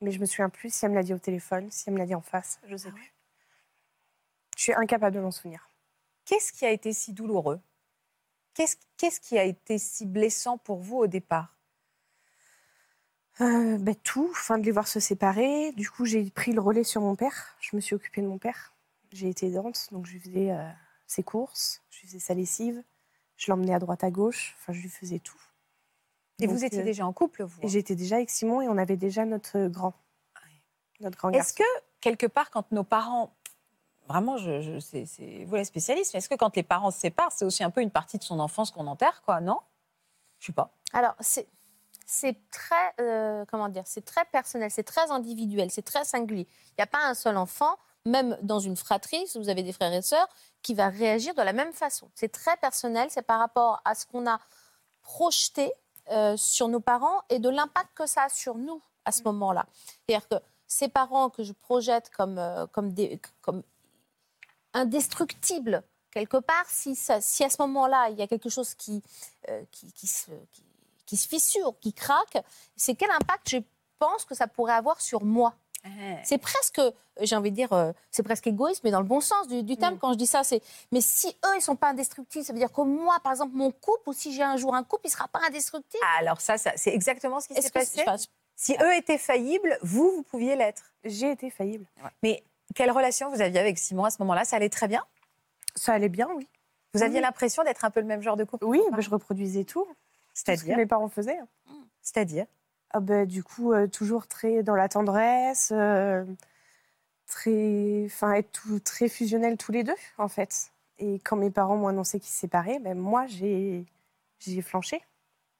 mais je me souviens plus si elle me l'a dit au téléphone, si elle me l'a dit en face, je sais plus. Je suis incapable de m'en souvenir. Qu'est-ce qui a été si douloureux? Qu'est-ce qui a été si blessant pour vous au départ? Euh, ben, tout, enfin de les voir se séparer. Du coup, j'ai pris le relais sur mon père. Je me suis occupée de mon père. J'ai été aidante, donc je faisais euh, ses courses, je faisais sa lessive, je l'emmenais à droite à gauche, enfin je lui faisais tout. Et Donc, vous étiez euh, déjà en couple, vous Et hein j'étais déjà avec Simon et on avait déjà notre grand. Notre grand Est-ce que, quelque part, quand nos parents. Vraiment, je, je- c'est c'est vous la spécialiste, mais est-ce que quand les parents se séparent, c'est aussi un peu une partie de son enfance qu'on enterre, quoi, non? Je sais pas. Alors, c'est. C'est très, euh, comment dire, c'est très personnel, c'est très individuel, c'est très singulier. Il n'y a pas un seul enfant, même dans une fratrie, si vous avez des frères et sœurs, qui va réagir de la même façon. C'est très personnel, c'est par rapport à ce qu'on a projeté euh, sur nos parents et de l'impact que ça a sur nous à ce moment-là. C'est-à-dire que ces parents que je projette comme, euh, comme, des, comme indestructibles, quelque part, si, ça- si à ce moment-là, il y a quelque chose qui, euh, qui, qui se, qui, qui se fissure, qui craque, c'est quel impact je pense que ça pourrait avoir sur moi? C'est presque, euh, j'ai envie de dire, euh, c'est presque égoïste, mais dans le bon sens du, du terme quand je dis ça. C'est, mais si eux, ils sont pas indestructibles, ça veut dire que moi, par exemple, mon couple, ou si j'ai un jour un couple, il sera pas indestructible? Alors ça, ça c'est exactement ce qui s'est passé. Si eux étaient faillibles, vous, vous pouviez l'être. J'ai été faillible. Mais quelle relation vous aviez avec Simon à ce moment-là? Ça allait très bien? Ça allait bien, oui. Vous aviez Oui. l'impression d'être un peu le même genre de couple? Oui, je reproduisais tout. Tout ce que C'est-à-dire mes parents faisaient. C'est-à-dire? Ah ben, du coup, euh, toujours très dans la tendresse, euh, très, enfin, être tout- très fusionnel tous les deux, en fait. Et quand mes parents m'ont annoncé qu'ils se séparaient, ben, moi, j'ai, flanché.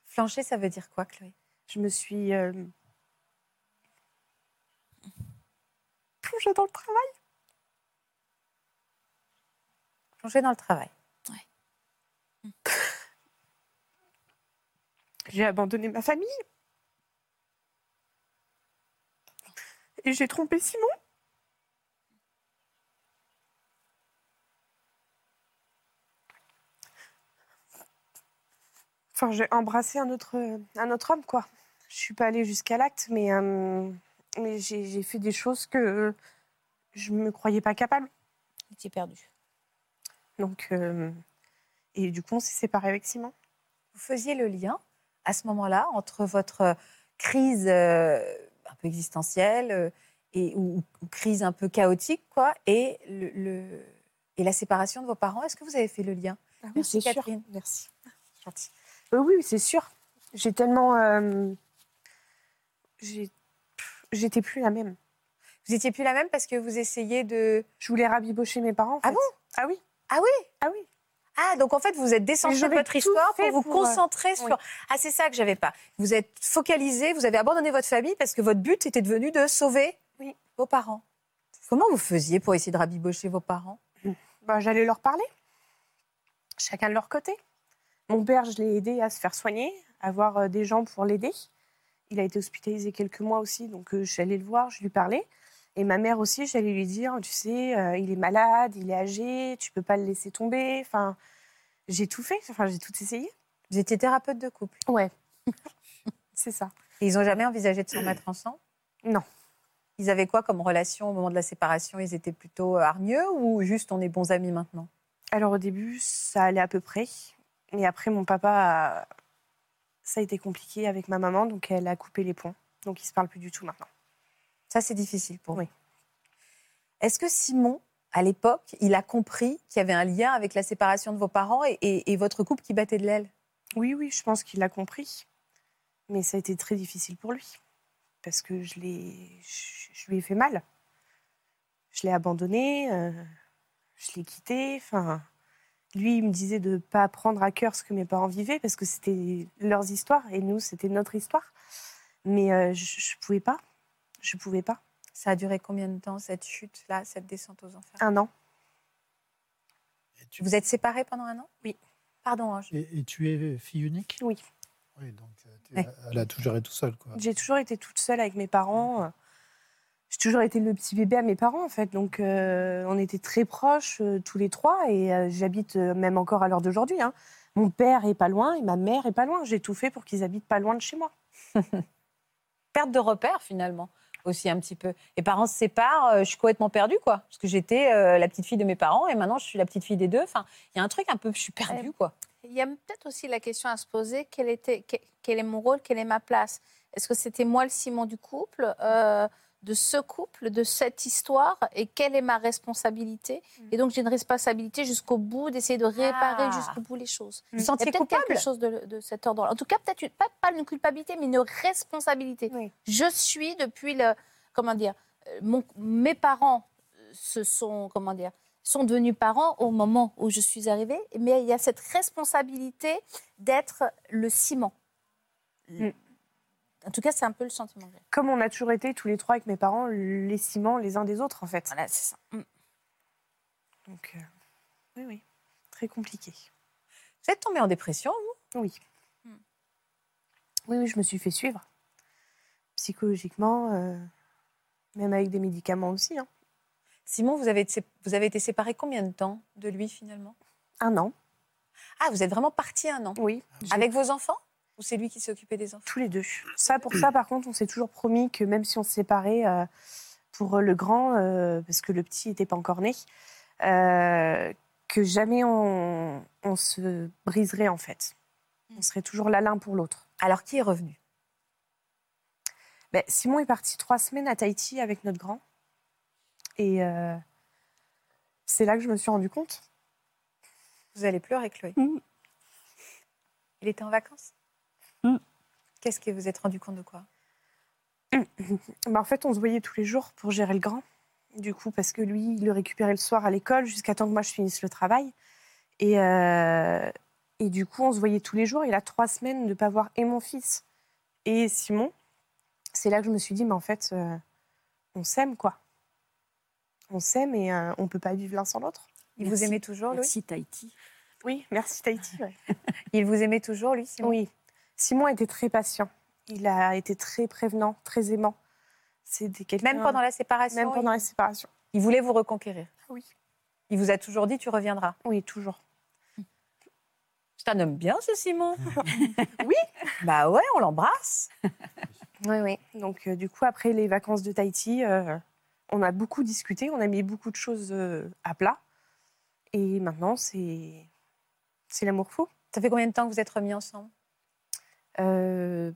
Flancher, ça veut dire quoi, Chloé? Je me suis euh, plongée dans le travail. Plonger dans le travail. J'ai abandonné ma famille. Et j'ai trompé Simon. Enfin, j'ai embrassé un autre, un autre homme, quoi. Je suis pas allée jusqu'à l'acte, mais, euh, mais j'ai fait des choses que je me croyais pas capable. Vous étiez perdu. Donc, euh, et du coup, on s'est séparés avec Simon. Vous faisiez le lien à ce moment-là entre votre crise euh, un peu existentielle euh, et, ou, ou crise un peu chaotique, quoi, et, le, le- et la séparation de vos parents? Est-ce que vous avez fait le lien? Merci, c'est sûr. Catherine. Merci. Gentil. Euh, oui, c'est sûr. J'ai tellement. euh, j'ai- J'étais plus la même. Vous étiez plus la même parce que vous essayez de. Je voulais rabibocher mes parents. en Ah bon? Ah oui. Ah oui? Ah oui. Ah donc en fait, vous êtes décentré de votre histoire pour vous pour, euh, concentrer sur. oui. Ah, c'est ça que j'avais pas. Vous êtes focalisé, vous avez abandonné votre famille parce que votre but était devenu de sauver Oui. vos parents. Comment vous faisiez pour essayer de rabibocher vos parents? Bah, J'allais leur parler, chacun de leur côté. Mon père, je l'ai aidé à se faire soigner, à avoir euh, des gens pour l'aider. Il a été hospitalisé quelques mois aussi, donc euh, j'allais le voir, je lui parlais. Et ma mère aussi, j'allais lui dire, tu sais, euh, il est malade, il est âgé, tu peux pas le laisser tomber. Enfin, j'ai tout fait, enfin, j'ai tout essayé. Vous étiez thérapeute de couple. Ouais, c'est ça. Et ils n'ont jamais envisagé de se remettre ensemble? Non. Ils avaient quoi comme relation au moment de la séparation? Ils étaient plutôt euh, hargneux ou juste on est bons amis maintenant? Alors au début, ça allait à peu près. Et après, mon papa, a- ça a été compliqué avec ma maman, donc elle a coupé les ponts. Donc ils se parlent plus du tout maintenant. Ça, c'est difficile pour Oui. Est-ce que Simon, à l'époque, il a compris qu'il y avait un lien avec la séparation de vos parents et, et- et votre couple qui battait de l'aile? Oui, oui, je pense qu'il l'a compris. Mais ça a été très difficile pour lui. Parce que je, l'ai, je, je lui ai fait mal. Je l'ai abandonné, euh, je l'ai quitté. Enfin, lui, il me disait de ne pas prendre à cœur ce que mes parents vivaient parce que c'était leurs histoires et nous, c'était notre histoire. Mais euh, je ne pouvais pas. Je pouvais pas. Ça a duré combien de temps, cette chute-là, cette descente aux enfers? Un an. Et tu, Vous êtes séparés pendant un an? Oui. Pardon, hein, je- et, et tu es fille unique? Oui. Oui, donc euh, Ouais. elle a tout géré tout seul. Quoi. J'ai toujours été toute seule avec mes parents. J'ai toujours été le petit bébé à mes parents, en fait. Donc, euh, on était très proches, euh, tous les trois. Et euh, j'habite euh, même encore à l'heure d'aujourd'hui. hein. Mon père est pas loin et ma mère est pas loin. J'ai tout fait pour qu'ils habitent pas loin de chez moi. perte de repère finalement aussi un petit peu. Les parents se séparent, euh, je suis complètement perdue quoi, parce que j'étais euh, la petite fille de mes parents et maintenant je suis la petite fille des deux. Enfin, il y a un truc un peu, je suis perdue quoi. Il y a peut-être aussi la question à se poser quel, était, quel, quel est mon rôle, quelle est ma place? Est-ce que c'était moi le Simon du couple, euh, de ce couple, de cette histoire Et quelle est ma responsabilité Et donc j'ai une responsabilité jusqu'au bout d'essayer de réparer Ah. jusqu'au bout les choses. Vous y a sentiez peut-être quelque chose de, de cet ordre-là. En tout cas, peut-être pas, pas une culpabilité, mais une responsabilité. Oui. Je suis depuis le. Comment dire euh, mon- Mes parents euh, se sont. Comment dire sont devenus parents au moment où je suis arrivée, mais il y a cette responsabilité d'être le ciment. Mm. En tout cas, c'est un peu le sentiment. Comme on a toujours été tous les trois avec mes parents, les ciments les uns des autres, en fait. Voilà, c'est ça. Mm. Donc, euh, oui, oui. Très compliqué. Vous êtes tombée en dépression vous? Oui. Hmm. Oui, oui, je me suis fait suivre. Psychologiquement, euh, même avec des médicaments aussi. hein. Simon, vous avez, été, vous avez été séparés combien de temps de lui finalement? Un an, Ah, vous êtes vraiment partis un an? Oui. J'ai- avec vos enfants? Ou c'est lui qui s'est occupé des enfants Tous les deux. Ça, pour ça, par contre, on s'est toujours promis que même si on se séparait euh, pour le grand, euh, parce que le petit n'était pas encore né, euh, que jamais on, on se briserait en fait. On serait toujours là l'un pour l'autre. Alors qui est revenu? Ben, Simon est parti trois semaines à Tahiti avec notre grand. Et euh, c'est là que je me suis rendu compte. Vous allez pleurer, Chloé. Mm. Il était en vacances? Qu'est-ce que vous êtes rendu compte de quoi Ben, en fait, on se voyait tous les jours pour gérer le grand. Du coup, parce que lui, il le récupérait le soir à l'école jusqu'à temps que moi je finisse le travail. Et, euh, et du coup, on se voyait tous les jours. Il a trois semaines de ne pas voir et mon fils et Simon. C'est là que je me suis dit, mais en fait, euh, on s'aime, quoi. On s'aime et euh, on ne peut pas vivre l'un sans l'autre. Il vous aimait toujours, Louis Merci Tahiti. Oui, merci Tahiti. ouais. Il vous aimait toujours, lui, Simon? Oui. Simon était très patient. Il a été très prévenant, très aimant. Quelqu'un. Même pendant la séparation même pendant il... la séparation. il voulait vous reconquérir. Oui. Il vous a toujours dit, tu reviendras. Oui, toujours. C'est un homme bien, ce Simon. Oui. Bah ouais, on l'embrasse. Oui, oui. Donc, euh, du coup, après les vacances de Tahiti, euh, on a beaucoup discuté, on a mis beaucoup de choses euh, à plat. Et maintenant, c'est c'est l'amour fou. Ça fait combien de temps que vous êtes remis ensemble? Euh,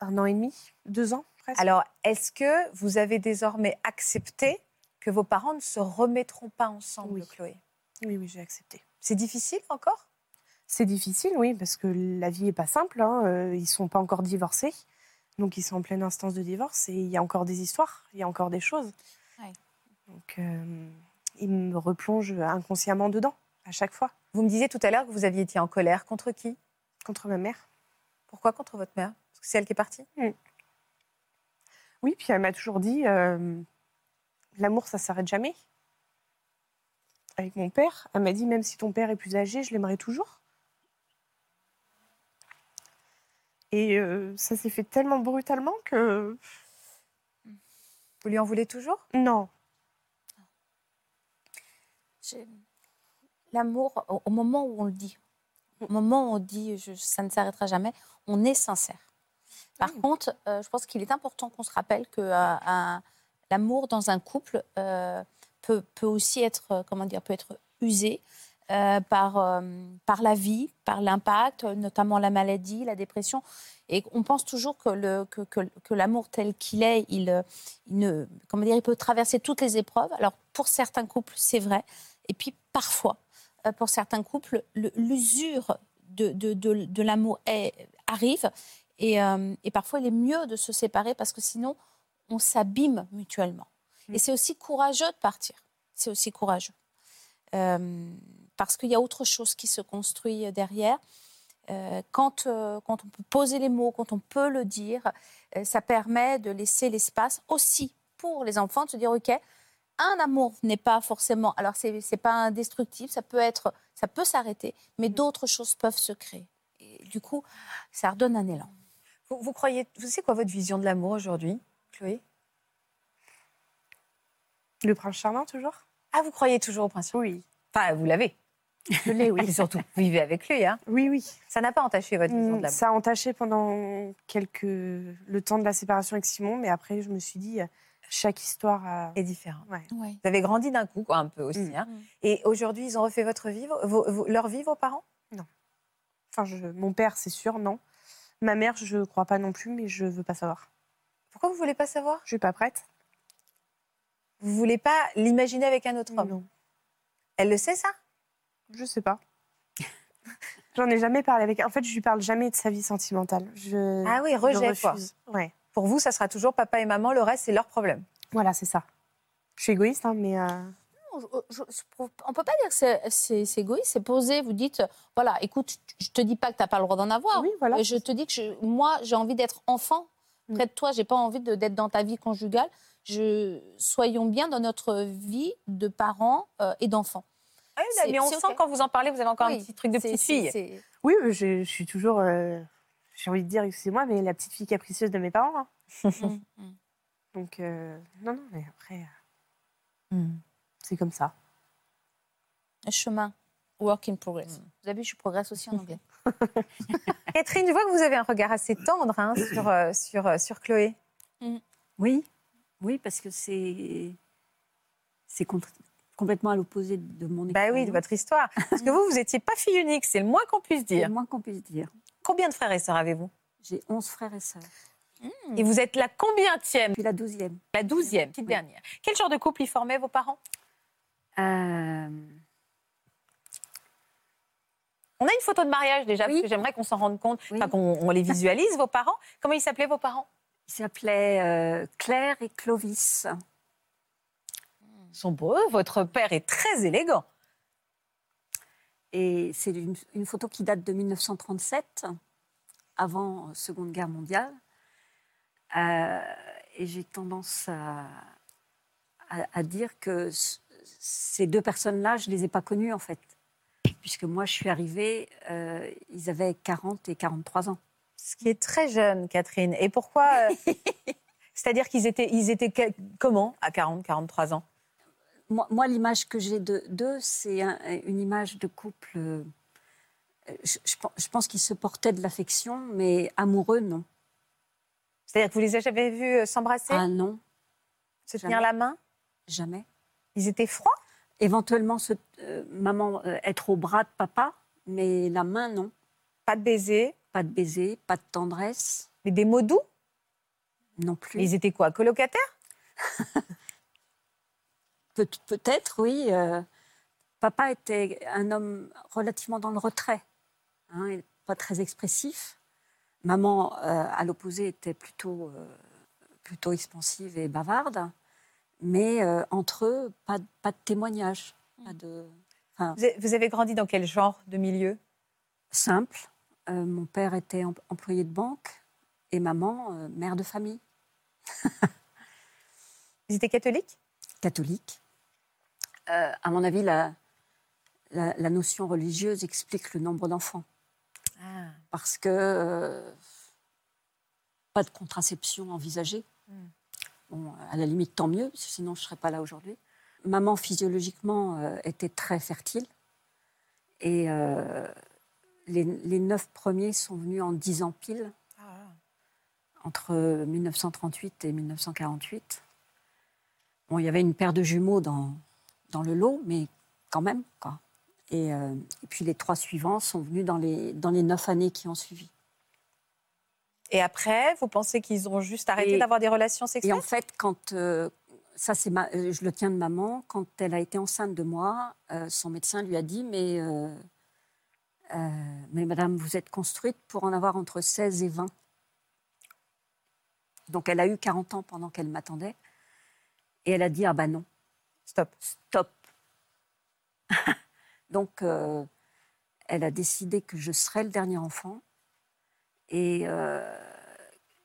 un an et demi, deux ans presque. Alors, est-ce que vous avez désormais accepté que vos parents ne se remettront pas ensemble, Oui. Chloé? Oui, oui, j'ai accepté. C'est difficile encore? C'est difficile, oui, parce que la vie n'est pas simple. hein. Euh, Ils ne sont pas encore divorcés. Donc, ils sont en pleine instance de divorce et il y a encore des histoires, il y a encore des choses. Ouais. Donc, euh, ils me replongent inconsciemment dedans, à chaque fois. Vous me disiez tout à l'heure que vous aviez été en colère. Contre qui? Contre ma mère. Pourquoi contre votre mère? Parce que c'est elle qui est partie? Oui, puis elle m'a toujours dit euh, l'amour, ça s'arrête jamais. Avec mon père, elle m'a dit même si ton père est plus âgé, je l'aimerai toujours. Et euh, ça s'est fait tellement brutalement que Vous lui en voulez toujours? Non. J'ai- L'amour, au moment où on le dit, au moment où on dit je- ça ne s'arrêtera jamais, on est sincère. Par contre, euh, je pense qu'il est important qu'on se rappelle que euh, l'amour dans un couple euh, peut, peut aussi être, comment dire, peut être usé par, par la vie, par l'impact, notamment la maladie, la dépression. Et on pense toujours que, le, que, que, que l'amour tel qu'il est, il, il, ne, comment dire, il peut traverser toutes les épreuves. Alors, pour certains couples, c'est vrai. Et puis, parfois, pour certains couples, le- l'usure de, de, de, de l'amour arrive. Et, euh, et parfois, il est mieux de se séparer parce que sinon, on s'abîme mutuellement. Et c'est aussi courageux de partir. C'est aussi courageux. Euh, parce qu'il y a autre chose qui se construit derrière. Euh, quand, euh, quand on peut poser les mots, quand on peut le dire, euh, ça permet de laisser l'espace aussi pour les enfants de se dire, OK, un amour n'est pas forcément, alors c'est c'est pas indestructible, ça peut être, ça peut s'arrêter, mais d'autres choses peuvent se créer. Et du coup, ça redonne un élan. vous, vous croyez, vous savez quoi votre vision de l'amour aujourd'hui, Chloé? Le prince charmant, toujours? Ah, vous croyez toujours au prince Oui. Enfin, vous l'avez. Je l'ai, oui. Et surtout, vous vivez avec lui. Hein. Oui, oui. Ça n'a pas entaché votre vision de Mm, l'amour. Ça a entaché pendant quelques... le temps de la séparation avec Simon, mais après, je me suis dit, euh, chaque histoire a... est différent. Ouais. Ouais. Vous avez grandi d'un coup, quoi, un peu aussi. Mm. hein. Et aujourd'hui, ils ont refait votre vie, vos- vos- leur vie, vos parents? Enfin, je- mon père, c'est sûr, non. Ma mère, je crois pas non plus, mais je veux pas savoir. Pourquoi vous voulez pas savoir? Je suis pas prête. Vous voulez pas l'imaginer avec un autre homme? Non, Elle le sait, ça? Je sais pas. J'en ai jamais parlé avec. En fait, je lui parle jamais de sa vie sentimentale. Je... Ah oui, je rejet, quoi. refuse. Ouais. Pour vous, ça sera toujours papa et maman, le reste, c'est leur problème. Voilà, c'est ça. Je suis égoïste, hein, mais euh, Je- je- je- on peut pas dire que c'est- égoïste, c'est posé. Vous dites, voilà, écoute, je te dis pas que tu n'as pas le droit d'en avoir. oui, voilà. Je te dis que je- moi, j'ai envie d'être enfant Mm. près de toi. J'ai pas envie d'être dans ta vie conjugale. Je, soyons bien dans notre vie de parents euh, et d'enfants. Ah oui, mais on sent quand vous en parlez, vous avez encore un petit truc de petite fille. Oui, je suis toujours. euh, J'ai envie de dire, excusez-moi, mais la petite fille capricieuse de mes parents. hein. Mm, mm. Donc, euh, non, non, mais après, euh, Mm. c'est comme ça. Un chemin, work in progress. Vous avez vu, je progresse aussi en anglais. Catherine, je vois que vous avez un regard assez tendre hein, sur, euh, sur, euh, sur Chloé. Oui, oui, parce que c'est c'est contre- complètement à l'opposé de mon Bah oui, de votre histoire. Parce que vous, vous n'étiez pas fille unique, c'est le moins qu'on puisse C'est dire. le moins qu'on puisse dire. Combien de frères et sœurs avez-vous? J'ai 11 frères et sœurs. Et vous êtes la combientième Puis la douzième. La douzième, petite Oui. dernière. Quel genre de couple y formaient vos parents? Euh, On a une photo de mariage déjà, parce Oui. que j'aimerais qu'on s'en rende compte, Oui. enfin, qu'on on les visualise, vos parents. Comment ils s'appelaient, vos parents? Ils s'appelaient euh, Claire et Clovis. Ils sont beaux, votre père est très élégant. Et c'est une, une photo qui date de 1937, avant Seconde Guerre mondiale. Euh, et j'ai tendance à, à- à dire que ces deux personnes-là, je ne les ai pas connues en fait. Puisque moi, je suis arrivée, euh, ils avaient 40 et 43 ans. Ce qui est très jeune, Catherine. Et pourquoi euh, C'est-à-dire qu'ils étaient, ils étaient comment à 40, 43 ans? Moi, moi, l'image que j'ai de- d'eux, c'est un- une image de couple. euh, je, je pen- je pense qu'ils se portaient de l'affection, mais amoureux, non. C'est-à-dire que vous les avez jamais vus euh, s'embrasser, Ah non, se tenir la main? Jamais. Ils étaient froids? Éventuellement, se- euh, maman euh, être au bras de papa, mais la main, non. Pas de baiser, Pas de baiser, pas de tendresse, mais des mots doux? Non plus. Mais Ils étaient quoi? Colocataires? Peut- Peut-être, oui. euh, papa était un homme relativement dans le retrait, hein, et pas très expressif. Maman, euh, à l'opposé, était plutôt, euh, plutôt expansive et bavarde. Mais entre eux, pas, de- pas de témoignage. Pas de... vous, avez, vous avez grandi dans quel genre de milieu? Simple. Mon père était em- employé de banque et maman mère de famille, Vous étiez catholique? Catholique. Euh, à mon avis, la, la, la notion religieuse explique le nombre d'enfants. Ah. parce que euh, pas de contraception envisagée. Hmm. Bon, à la limite, tant mieux, sinon je ne serais pas là aujourd'hui. Maman, physiologiquement, euh, était très fertile. Et euh, les, les neuf premiers sont venus en dix ans pile, entre 1938 et 1948. Bon, il y avait une paire de jumeaux dans, dans le lot, mais quand même, quoi. Et, euh, et puis les trois suivants sont venus dans les, dans les neuf années qui ont suivi. Et après, vous pensez qu'ils ont juste arrêté Et- d'avoir des relations Et sexuelles en fait, quand euh, ça, c'est euh, je le tiens de maman, quand elle a été enceinte de moi, son médecin lui a dit mais, mais madame, vous êtes construite pour en avoir entre 16 et 20. Donc elle a eu 40 ans pendant qu'elle m'attendait. Et elle a dit ah bah non, Stop. stop. Donc, euh, elle a décidé que je serais le dernier enfant. Et euh,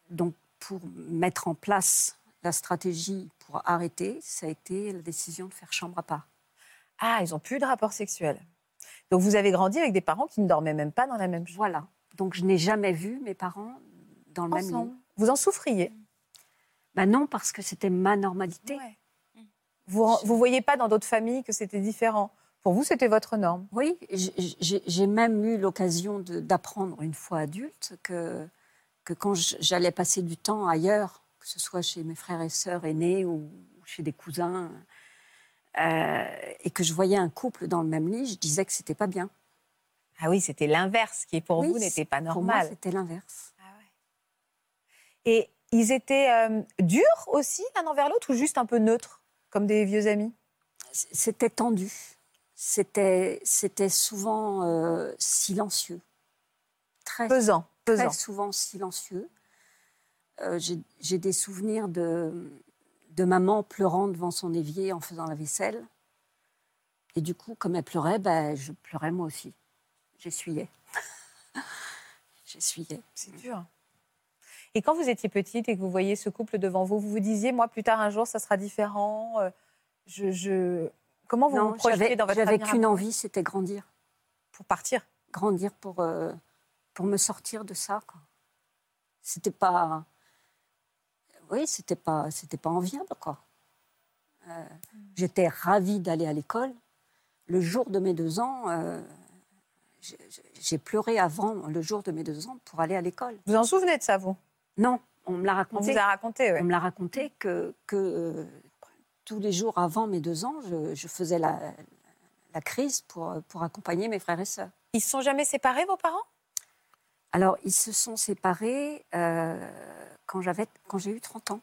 donc, pour mettre en place la stratégie pour arrêter, ça a été la décision de faire chambre à part. Ah, ils ont plus de rapport sexuel. Donc vous avez grandi avec des parents qui ne dormaient même pas dans la même chambre. Voilà. Donc, je n'ai jamais vu mes parents dans le même lit. Vous en souffriez? Ben non, parce que c'était ma normalité. Ouais. Vous vous voyez pas dans d'autres familles que c'était différent. Pour vous, c'était votre norme. Oui, j'ai même eu l'occasion d'apprendre une fois adulte que, que quand j'allais passer du temps ailleurs, que ce soit chez mes frères et sœurs aînés ou chez des cousins, euh, et que je voyais un couple dans le même lit, je disais que c'était pas bien. Ah oui, c'était l'inverse qui pour Oui, vous n'était pas Pour moi, normal. c'était l'inverse. Ah ouais. Et ils étaient euh, durs aussi l'un envers l'autre ou juste un peu neutres, comme des vieux amis? C'était tendu. C'était c'était souvent euh, silencieux. Très Pesant, très souvent silencieux. Euh, J'ai j'ai des souvenirs de, de maman pleurant devant son évier en faisant la vaisselle. Et du coup, comme elle pleurait, ben, je pleurais moi aussi. J'essuyais. J'essuyais. C'est dur. Et quand vous étiez petite et que vous voyez ce couple devant vous, vous vous disiez, moi, plus tard un jour, ça sera différent. euh, Je, je... Comment vous vous Non, projetez j'avais dans votre j'avais avenir qu'une envie, c'était grandir. pour partir Grandir pour, euh, pour me sortir de ça. C'était pas. Oui, c'était pas, c'était pas enviable, quoi. Euh, J'étais ravie d'aller à l'école. Le jour de mes deux ans, euh, j'ai- j'ai pleuré avant le jour de mes deux ans pour aller à l'école. Vous en souvenez de ça, vous? Non, on me l'a On raconté. vous a raconté. On me l'a raconté que, que euh, tous les jours avant mes deux ans, je, je faisais la, la crise pour, pour accompagner mes frères et sœurs. Ils se sont jamais séparés, vos parents? Alors, ils se sont séparés euh, quand j'avais quand j'ai eu 30 ans.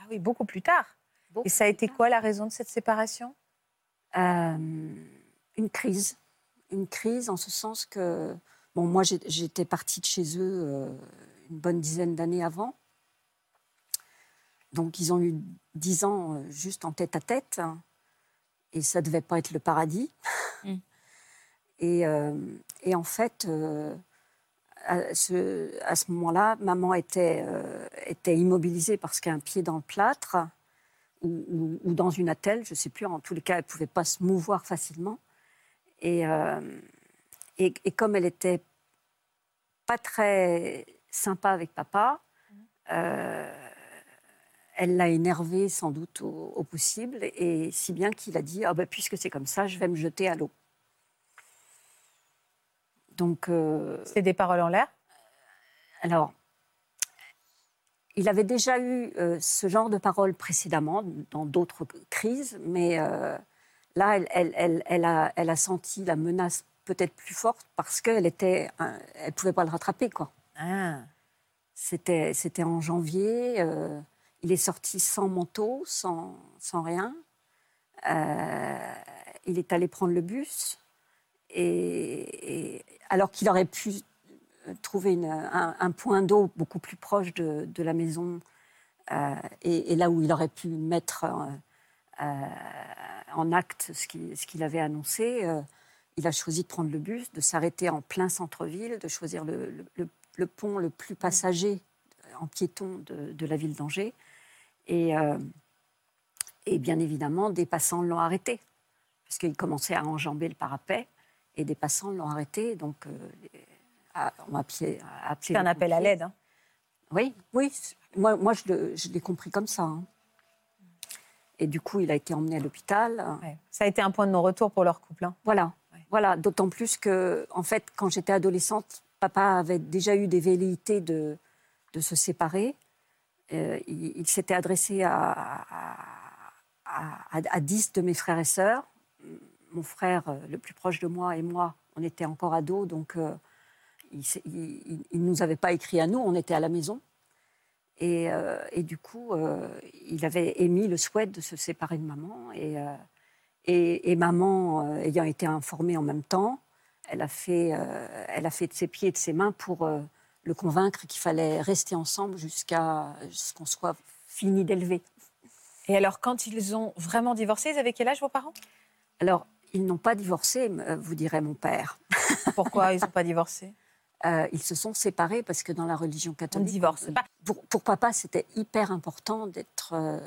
Ah oui, beaucoup plus tard. Beaucoup Et ça a été quoi la raison de cette séparation? Euh, Une crise. Une crise en ce sens que... Bon, moi, j'étais partie de chez eux euh, une bonne dizaine d'années avant. Donc, ils ont eu 10 ans euh, juste en tête à tête. hein. Et ça devait pas être le paradis. Mm. Et, euh, et en fait, euh, à ce, moment-là, maman était, euh, était immobilisée parce qu'un pied dans le plâtre ou, ou- ou dans une attelle, je ne sais plus. En tous les cas, elle ne pouvait pas se mouvoir facilement. Et, et, et comme elle était pas très sympa avec papa, euh, elle l'a énervé sans doute au, au possible, et si bien qu'il a dit ah ben, puisque c'est comme ça, je vais me jeter à l'eau. Donc, euh, C'était des paroles en l'air? Alors, il avait déjà eu euh, ce genre de paroles précédemment, dans d'autres crises, mais euh, là, elle, elle- elle- elle a, elle a senti la menace peut-être plus forte parce qu'elle était, elle pouvait pas le rattraper, quoi. Ah. C'était, c'était en janvier. euh, il est sorti sans manteau, sans, sans rien. Euh, il est allé prendre le bus. Et, alors qu'il aurait pu trouver un, point d'eau beaucoup plus proche de, de la maison, euh, et, là où il aurait pu mettre en acte ce qu'il avait annoncé. il a choisi de prendre le bus, de s'arrêter en plein centre-ville, de choisir le, pont le plus passager en piéton de, la ville d'Angers. Et, et bien évidemment, des passants l'ont arrêté, parce qu'il commençait à enjamber le parapet, et des passants l'ont arrêté. Donc, on a appelé. C'est un appel à l'aide. Hein. Oui, oui. Moi, moi je l'ai compris comme ça. Hein. Et du coup, il a été emmené à l'hôpital. Ça a été un point de non-retour pour leur couple. Hein. Voilà. Voilà. D'autant plus que, en fait, quand j'étais adolescente, papa avait déjà eu des velléités de, de se séparer. Euh, il, s'était adressé à, à, à, 10 de mes frères et sœurs. Mon frère, euh, le plus proche de moi, et moi, on était encore ados, donc euh, il ne nous avait pas écrit à nous, on était à la maison. Et, euh, du coup, il avait émis le souhait de se séparer de maman. Et, et, maman, ayant été informée en même temps, elle a, fait, elle a fait de ses pieds et de ses mains pour le convaincre qu'il fallait rester ensemble jusqu'à ce qu'on soit fini d'élever. Et alors, quand ils ont vraiment divorcé, ils avaient quel âge vos parents? Alors, ils n'ont pas divorcé, vous direz mon père. Pourquoi ils n'ont pas divorcé? Euh, ils se sont séparés parce que dans la religion catholique, on divorce pas. Pour, papa, c'était hyper important d'être, euh,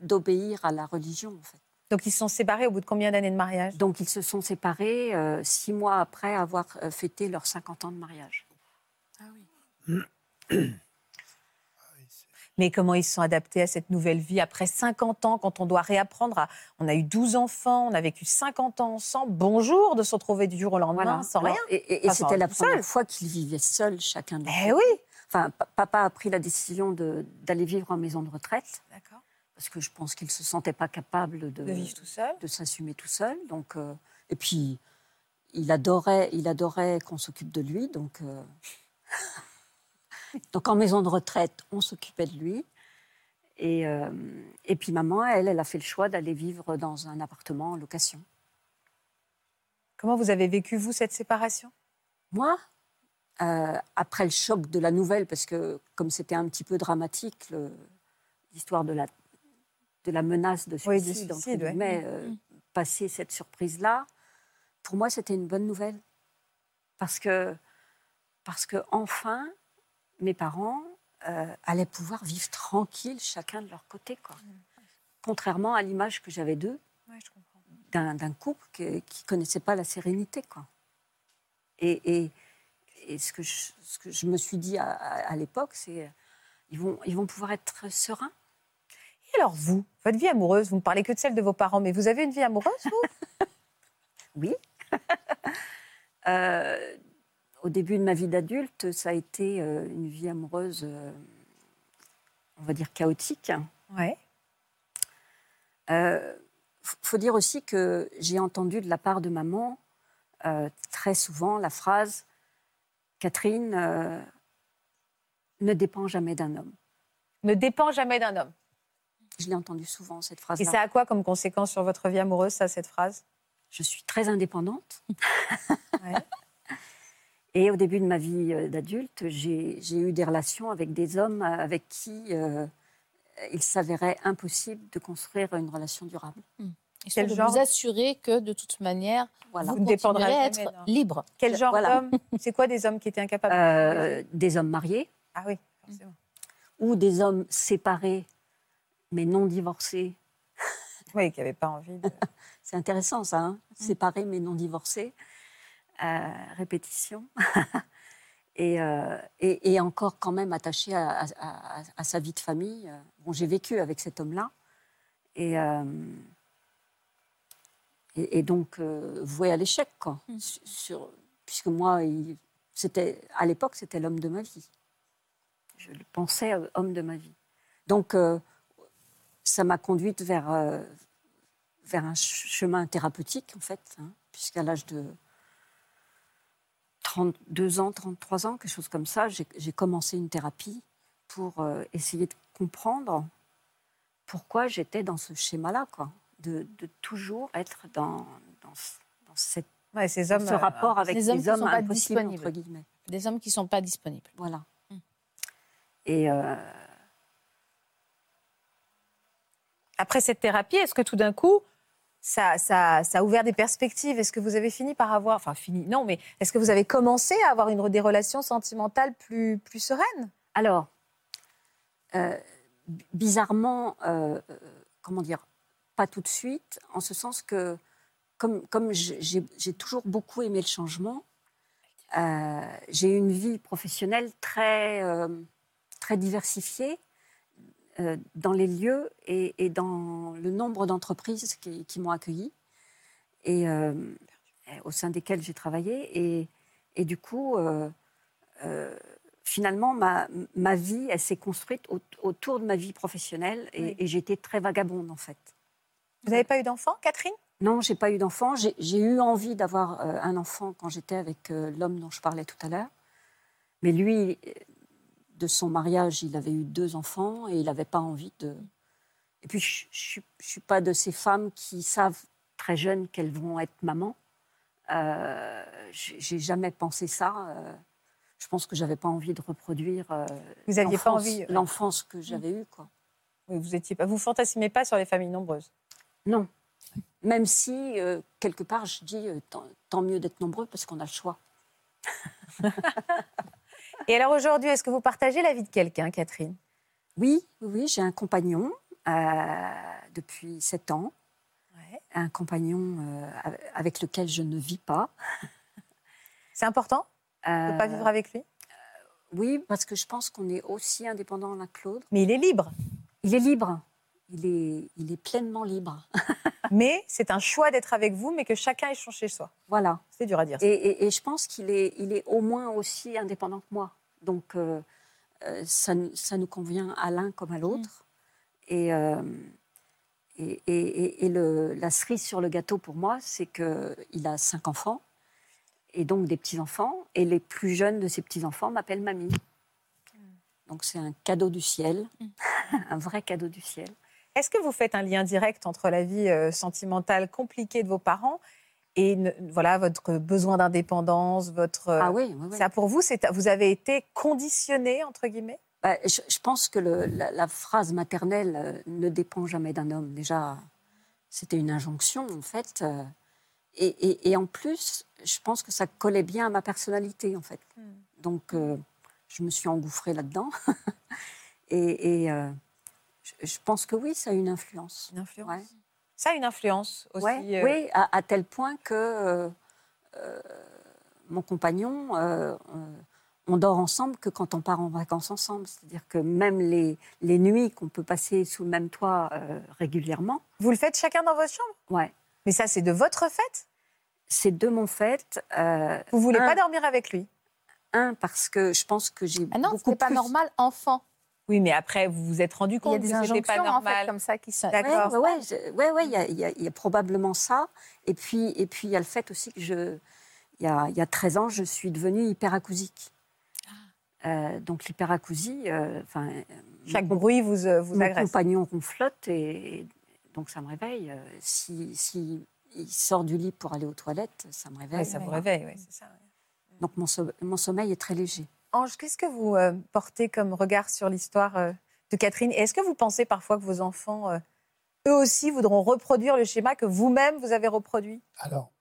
d'obéir à la religion. En fait. Donc ils se sont séparés au bout de combien d'années de mariage? Donc ils se sont séparés euh, six mois après avoir fêté leurs 50 ans de mariage. Ah oui. Mais comment ils se sont adaptés à cette nouvelle vie après 50 ans, quand on doit réapprendre à... On a eu 12 enfants, on a vécu 50 ans ensemble. Bonjour de se retrouver du jour au lendemain sans rien. Et, c'était la première fois qu'ils vivaient seuls, chacun de Eh oui Enfin, papa a pris la décision d'aller vivre en maison de retraite. D'accord. Parce que je pense qu'il ne se sentait pas capable de, de vivre tout seul. De s'assumer tout seul. Donc, euh, et puis, il adorait, il adorait qu'on s'occupe de lui. Donc... Euh, Donc en maison de retraite, on s'occupait de lui. Et, euh, et, puis maman, elle, elle a fait le choix d'aller vivre dans un appartement en location. Comment vous avez vécu, vous, cette séparation? Moi, euh, après le choc de la nouvelle, parce que comme c'était un petit peu dramatique, l'histoire de la, de la menace de suicide, mais euh, mm. passer cette surprise-là, pour moi, c'était une bonne nouvelle. Parce que, parce que enfin, mes parents euh, allaient pouvoir vivre tranquilles, chacun de leur côté. Quoi. Contrairement à l'image que j'avais d'eux, d'un couple qui ne connaissait pas la sérénité. Quoi. Et, et, ce, que je, ce, que je, me suis dit à, l'époque, c'est ils vont, ils vont pouvoir être sereins. Alors vous, votre vie amoureuse, vous ne parlez que de celle de vos parents, mais vous avez une vie amoureuse, vous? Oui. euh, au début de ma vie d'adulte, ça a été euh, une vie amoureuse, euh, on va dire chaotique. Ouais. Euh, faut dire aussi que j'ai entendu de la part de maman euh, très souvent la phrase Catherine ne dépend jamais d'un homme. Ne dépend jamais d'un homme. Je l'ai entendu souvent cette phrase. Et ça a quoi comme conséquence sur votre vie amoureuse, ça, cette phrase? Je suis très indépendante. ouais. Et au début de ma vie euh, d'adulte, j'ai eu des relations avec des hommes euh, avec qui euh, il s'avérait impossible de construire une relation durable. Mmh. Et de vous assurer que de toute manière, voilà. vous, vous à être libre. Quel genre d'homme? C'est quoi des hommes qui étaient incapables? Des hommes mariés. Ah oui, forcément. Ou des hommes séparés, mais non divorcés. Oui, qui n'avaient pas envie de... C'est intéressant ça, hein mmh. séparés mais non divorcés répétition. Euh, et, et, encore quand même attaché à, sa vie de famille. Bon, j'ai vécu avec cet homme-là. Et, euh, et, donc, euh, voué à l'échec, quoi. Mmh. Sur, puisque moi, c'était, à l'époque, c'était l'homme de ma vie. Je le pensais homme de ma vie. Donc, ça m'a conduite vers, vers un chemin thérapeutique, en fait, hein, puisqu'à l'âge de 32 ans, 33 ans, quelque chose comme ça, j'ai commencé une thérapie pour euh, essayer de comprendre pourquoi j'étais dans ce schéma-là, quoi, de, toujours être dans, dans, cette, ces hommes, ce rapport euh, avec des hommes, hommes impossibles, entre guillemets. Des hommes qui ne sont pas disponibles. Voilà. Hum. Et, euh, Après cette thérapie, est-ce que tout d'un coup, ça, a ouvert des perspectives? Est-ce que vous avez fini par avoir, enfin fini, non, mais est-ce que vous avez commencé à avoir une, des relations sentimentales plus, plus sereines? Alors, euh, bizarrement, euh, comment dire, pas tout de suite, en ce sens que comme, j'ai toujours beaucoup aimé le changement, euh, j'ai une vie professionnelle très, très diversifiée dans les lieux et, dans le nombre d'entreprises qui, m'ont accueilli et au sein desquelles j'ai travaillé. Et, et, du coup, finalement, ma, ma vie, elle s'est construite autour de ma vie professionnelle et, j'étais très vagabonde, en fait. Vous n'avez pas eu d'enfant, Catherine? Non, j'ai pas eu d'enfant. J'ai eu envie d'avoir euh, un enfant quand j'étais avec euh, l'homme dont je parlais tout à l'heure. Mais lui, de son mariage, il avait eu deux enfants et il n'avait pas envie de. Et puis, je ne suis pas de ces femmes qui savent très jeunes qu'elles vont être mamans. Euh, j'ai jamais pensé ça. Euh, je pense que j'avais pas envie de reproduire euh, vous aviez pas envie l'enfance que j'avais eue quoi. Oui, vous étiez pas vous fantasmez pas sur les familles nombreuses. Non. Même si quelque part je dis tant, mieux d'être nombreux parce qu'on a le choix. Et alors aujourd'hui, est-ce que vous partagez la vie de quelqu'un, Catherine? Oui, oui, j'ai un compagnon depuis sept ans. Un compagnon avec lequel je ne vis pas. C'est important? Ne peut pas vivre avec lui? Oui, parce que je pense qu'on est aussi indépendant l'un que l'autre. Mais il est libre. Il est libre. Il est, il est pleinement libre. mais c'est un choix d'être avec vous, mais que chacun échange chez soi. Voilà. C'est dur à dire. Et, je pense qu'il est, il est au moins aussi indépendant que moi. Donc, euh, euh, ça, ça, nous convient à l'un comme à l'autre. Et, euh, et, et, le, la cerise sur le gâteau pour moi, c'est qu'il a cinq enfants et donc des petits-enfants. Et les plus jeunes de ces petits-enfants m'appellent mamie. Donc c'est un cadeau du ciel, un vrai cadeau du ciel. Est-ce que vous faites un lien direct entre la vie sentimentale compliquée de vos parents et voilà votre besoin d'indépendance, votre ah oui, ça pour vous, c'est vous avez été conditionné entre guillemets? Bah, je, pense que la, phrase maternelle euh, ne dépend jamais d'un homme. Déjà, c'était une injonction en fait. Euh, et, en plus, je pense que ça collait bien à ma personnalité, en fait. Hmm. Donc, euh, je me suis engouffrée là-dedans. et, euh, je, pense que oui, ça a une influence. Une influence. Ça a une influence aussi. Euh, oui, à, tel point que mon compagnon, on dort ensemble que quand on part en vacances ensemble. C'est-à-dire que même les, les nuits qu'on peut passer sous le même toit régulièrement. Vous le faites chacun dans votre chambre? Ouais. Mais ça, c'est de votre fait C'est de mon fait. Euh, vous voulez pas dormir avec lui? Un, parce que je pense que j'ai ah non, beaucoup pas normal, enfant. Oui, mais après, vous vous êtes rendu compte que c'était pas normal. En fait, comme ça qui sont. D'accord. Oui, ouais, ouais, il y, a probablement ça. Et puis, et puis, il y a le fait aussi que je, il y a, y a 13 ans, je suis devenue hyperacousique. Ah. Euh, donc l'hyperacousie, euh, enfin. Chaque bruit vous, euh, vous mon agresse. Mon compagnon ronflote et, donc ça me réveille. Euh, si, si, il sort du lit pour aller aux toilettes, ça me réveille. ça vous réveille, oui, c'est ça. Donc mon, mon, sommeil est très léger. Ange, qu'est-ce que vous euh, portez comme regard sur l'histoire euh, de Catherine? Est-ce que vous pensez parfois que vos enfants, eux aussi, voudront reproduire le schéma que vous-même, vous avez reproduit? Alors,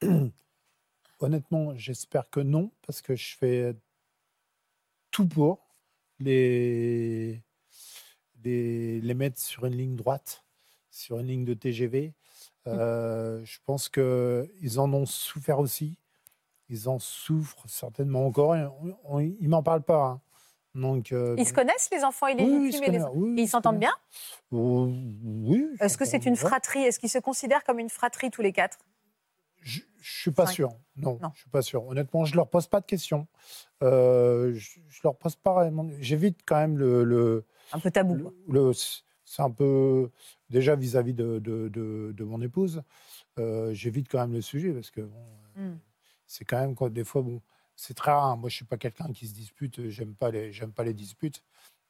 honnêtement, j'espère que non, parce que je fais tout pour les, les, les mettre sur une ligne droite sur une ligne de TGV. Mmh. Euh, je pense qu'ils en ont souffert aussi. Ils en souffrent certainement encore. ils ne m'en parlent pas. Hein. Donc, euh, ils se connaissent, les enfants et les ils s'entendent bien? Oh, Oui. Est-ce que c'est une fratrie? Est-ce qu'ils se considèrent comme une fratrie tous les quatre? Je ne suis pas sûr. Non, je suis pas sûr. Honnêtement, je ne leur pose pas de questions. Euh, je, ne leur pose pas J'évite quand même le, Un peu tabou. le c'est un peu déjà vis-à-vis de, de, mon épouse, euh, j'évite quand même le sujet parce que bon, mmh. C'est quand même quoi, des fois bon, c'est très rare. Hein. Moi, je suis pas quelqu'un qui se dispute. J'aime pas les j'aime pas les disputes.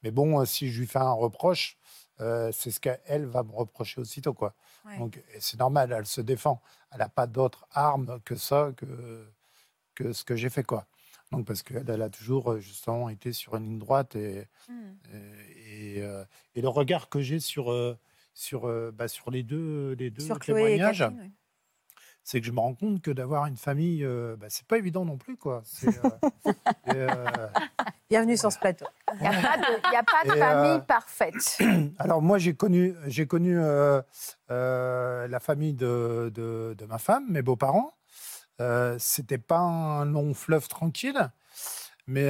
Mais bon, euh, si je lui fais un reproche, c'est ce qu'elle va me reprocher aussitôt quoi. Donc c'est normal, elle se défend. Elle n'a pas d'autre arme que ça que que ce que j'ai fait quoi. Donc, parce qu'elle elle a toujours euh, justement été sur une ligne droite et, mmh. et, euh, et, le regard que j'ai sur, euh, sur, euh, bah, sur les deux, les deux Sur Chloé et témoignages, Catherine. C'est que je me rends compte que d'avoir une famille, euh, bah, c'est pas évident non plus. Quoi. Euh, euh, Bienvenue sur ce plateau. Il n'y a pas de, il y a pas de Et, famille euh, parfaite. alors moi, j'ai connu, j'ai connu la famille de, de, de ma femme, mes beaux-parents. C'était pas un long fleuve tranquille, mais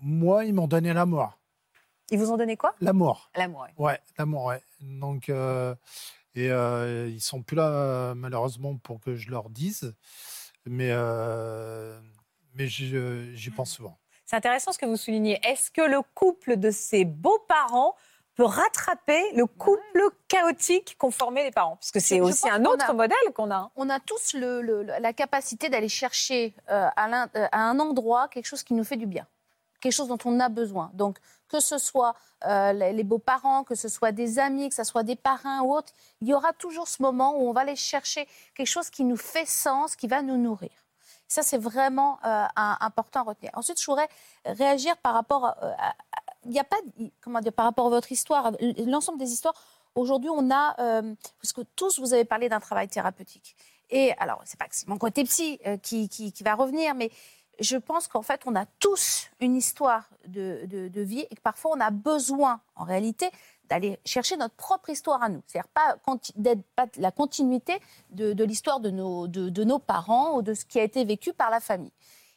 moi, ils m'ont donné l'amour. Ils vous ont donné quoi? L'amour. L'amour. Ouais, l'amour, ouais. Donc, euh, et euh, ils sont plus là, malheureusement, pour que je leur dise. Mais, euh, mais j'y j'y pense souvent. C'est intéressant ce que vous soulignez. Est-ce que le couple de ses beaux-parents peut rattraper le couple chaotique qu'ont formé les parents? Parce que c'est aussi un autre a- modèle qu'on a. hein. On a tous le- le- la capacité d'aller chercher euh, à un endroit quelque chose qui nous fait du bien, quelque chose dont on a besoin. Donc, que ce soit euh, les, beaux-parents, que ce soit des amis, que ce soit des parrains ou autres, il y aura toujours ce moment où on va aller chercher quelque chose qui nous fait sens, qui va nous nourrir. Ça, c'est vraiment euh, important à retenir. Ensuite, je voudrais réagir par rapport à... à- il n'y a pas, comment dire, par rapport à votre histoire, l'ensemble des histoires. Aujourd'hui, on a, euh, parce que tous vous avez parlé d'un travail thérapeutique. Et alors, c'est pas que c'est mon côté psy euh, qui, qui- qui va revenir, mais je pense qu'en fait, on a tous une histoire de, vie et que parfois, on a besoin, en réalité, d'aller chercher notre propre histoire à nous. C'est-à-dire pas, la continuité de, l'histoire de nos parents ou de ce qui a été vécu par la famille.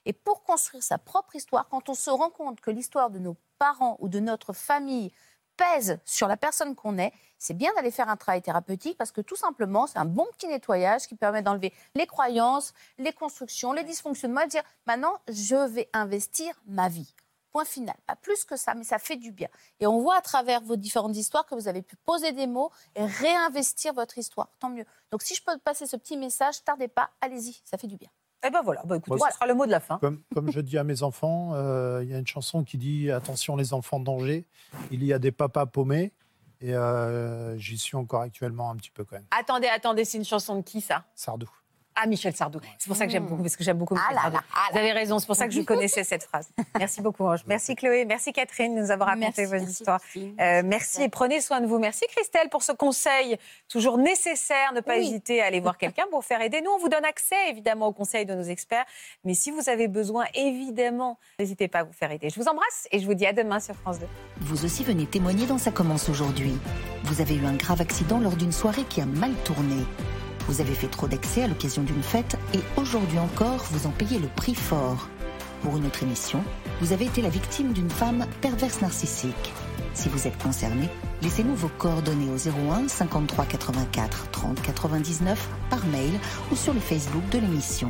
Et pour construire sa propre histoire, quand on se rend compte que l'histoire de nos parents ou de notre famille pèse sur la personne qu'on est, c'est bien d'aller faire un travail thérapeutique parce que tout simplement, c'est un bon petit nettoyage qui permet d'enlever les croyances, les constructions, les dysfonctionnements et de dire maintenant, je vais investir ma vie. Point final. Pas plus que ça, mais ça fait du bien. Et on voit à travers vos différentes histoires que vous avez pu poser des mots et réinvestir votre histoire. Tant mieux. Donc si je peux passer ce petit message, tardez pas, allez-y, ça fait du bien. Eh ben voilà, bah, écoutez, Voilà. ce sera le mot de la fin. Comme, comme je dis à mes enfants, euh, il y a une chanson qui dit Attention les enfants danger, il y a des papas paumés. Et euh, j'y suis encore actuellement un petit peu quand même. Attendez, attendez, c'est une chanson de qui ça? Sardou. Ah, Michel Sardou. C'est pour ça que j'aime beaucoup, parce que j'aime beaucoup Ah Michel là Sardou. là, ah Vous avez raison, c'est pour ça que je connaissais cette phrase. Merci beaucoup, Ange. Merci Chloé, merci Catherine de nous avoir raconté Merci, vos merci, histoires. Christine. Euh, merci et prenez soin de vous. Merci Christelle pour ce conseil toujours nécessaire. Ne pas Oui. hésiter à aller voir quelqu'un pour faire aider. Nous, on vous donne accès évidemment aux conseils de nos experts. Mais si vous avez besoin, évidemment, n'hésitez pas à vous faire aider. Je vous embrasse et je vous dis à demain sur France 2. Vous aussi venez témoigner dans Ça commence aujourd'hui. Vous avez eu un grave accident lors d'une soirée qui a mal tourné. Vous avez fait trop d'excès à l'occasion d'une fête et aujourd'hui encore, vous en payez le prix fort. Pour une autre émission, vous avez été la victime d'une femme perverse narcissique. Si vous êtes concerné, laissez-nous vos coordonnées au 01 53 84 30 99 par mail ou sur le Facebook de l'émission.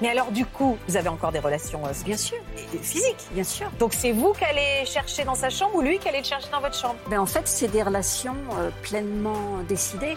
Mais alors, du coup, vous avez encore des relations euh, Bien sûr, physiques. bien sûr. Donc, c'est vous qui allez chercher dans sa chambre ou lui qui allez le chercher dans votre chambre? Mais en fait, c'est des relations euh, pleinement décidées.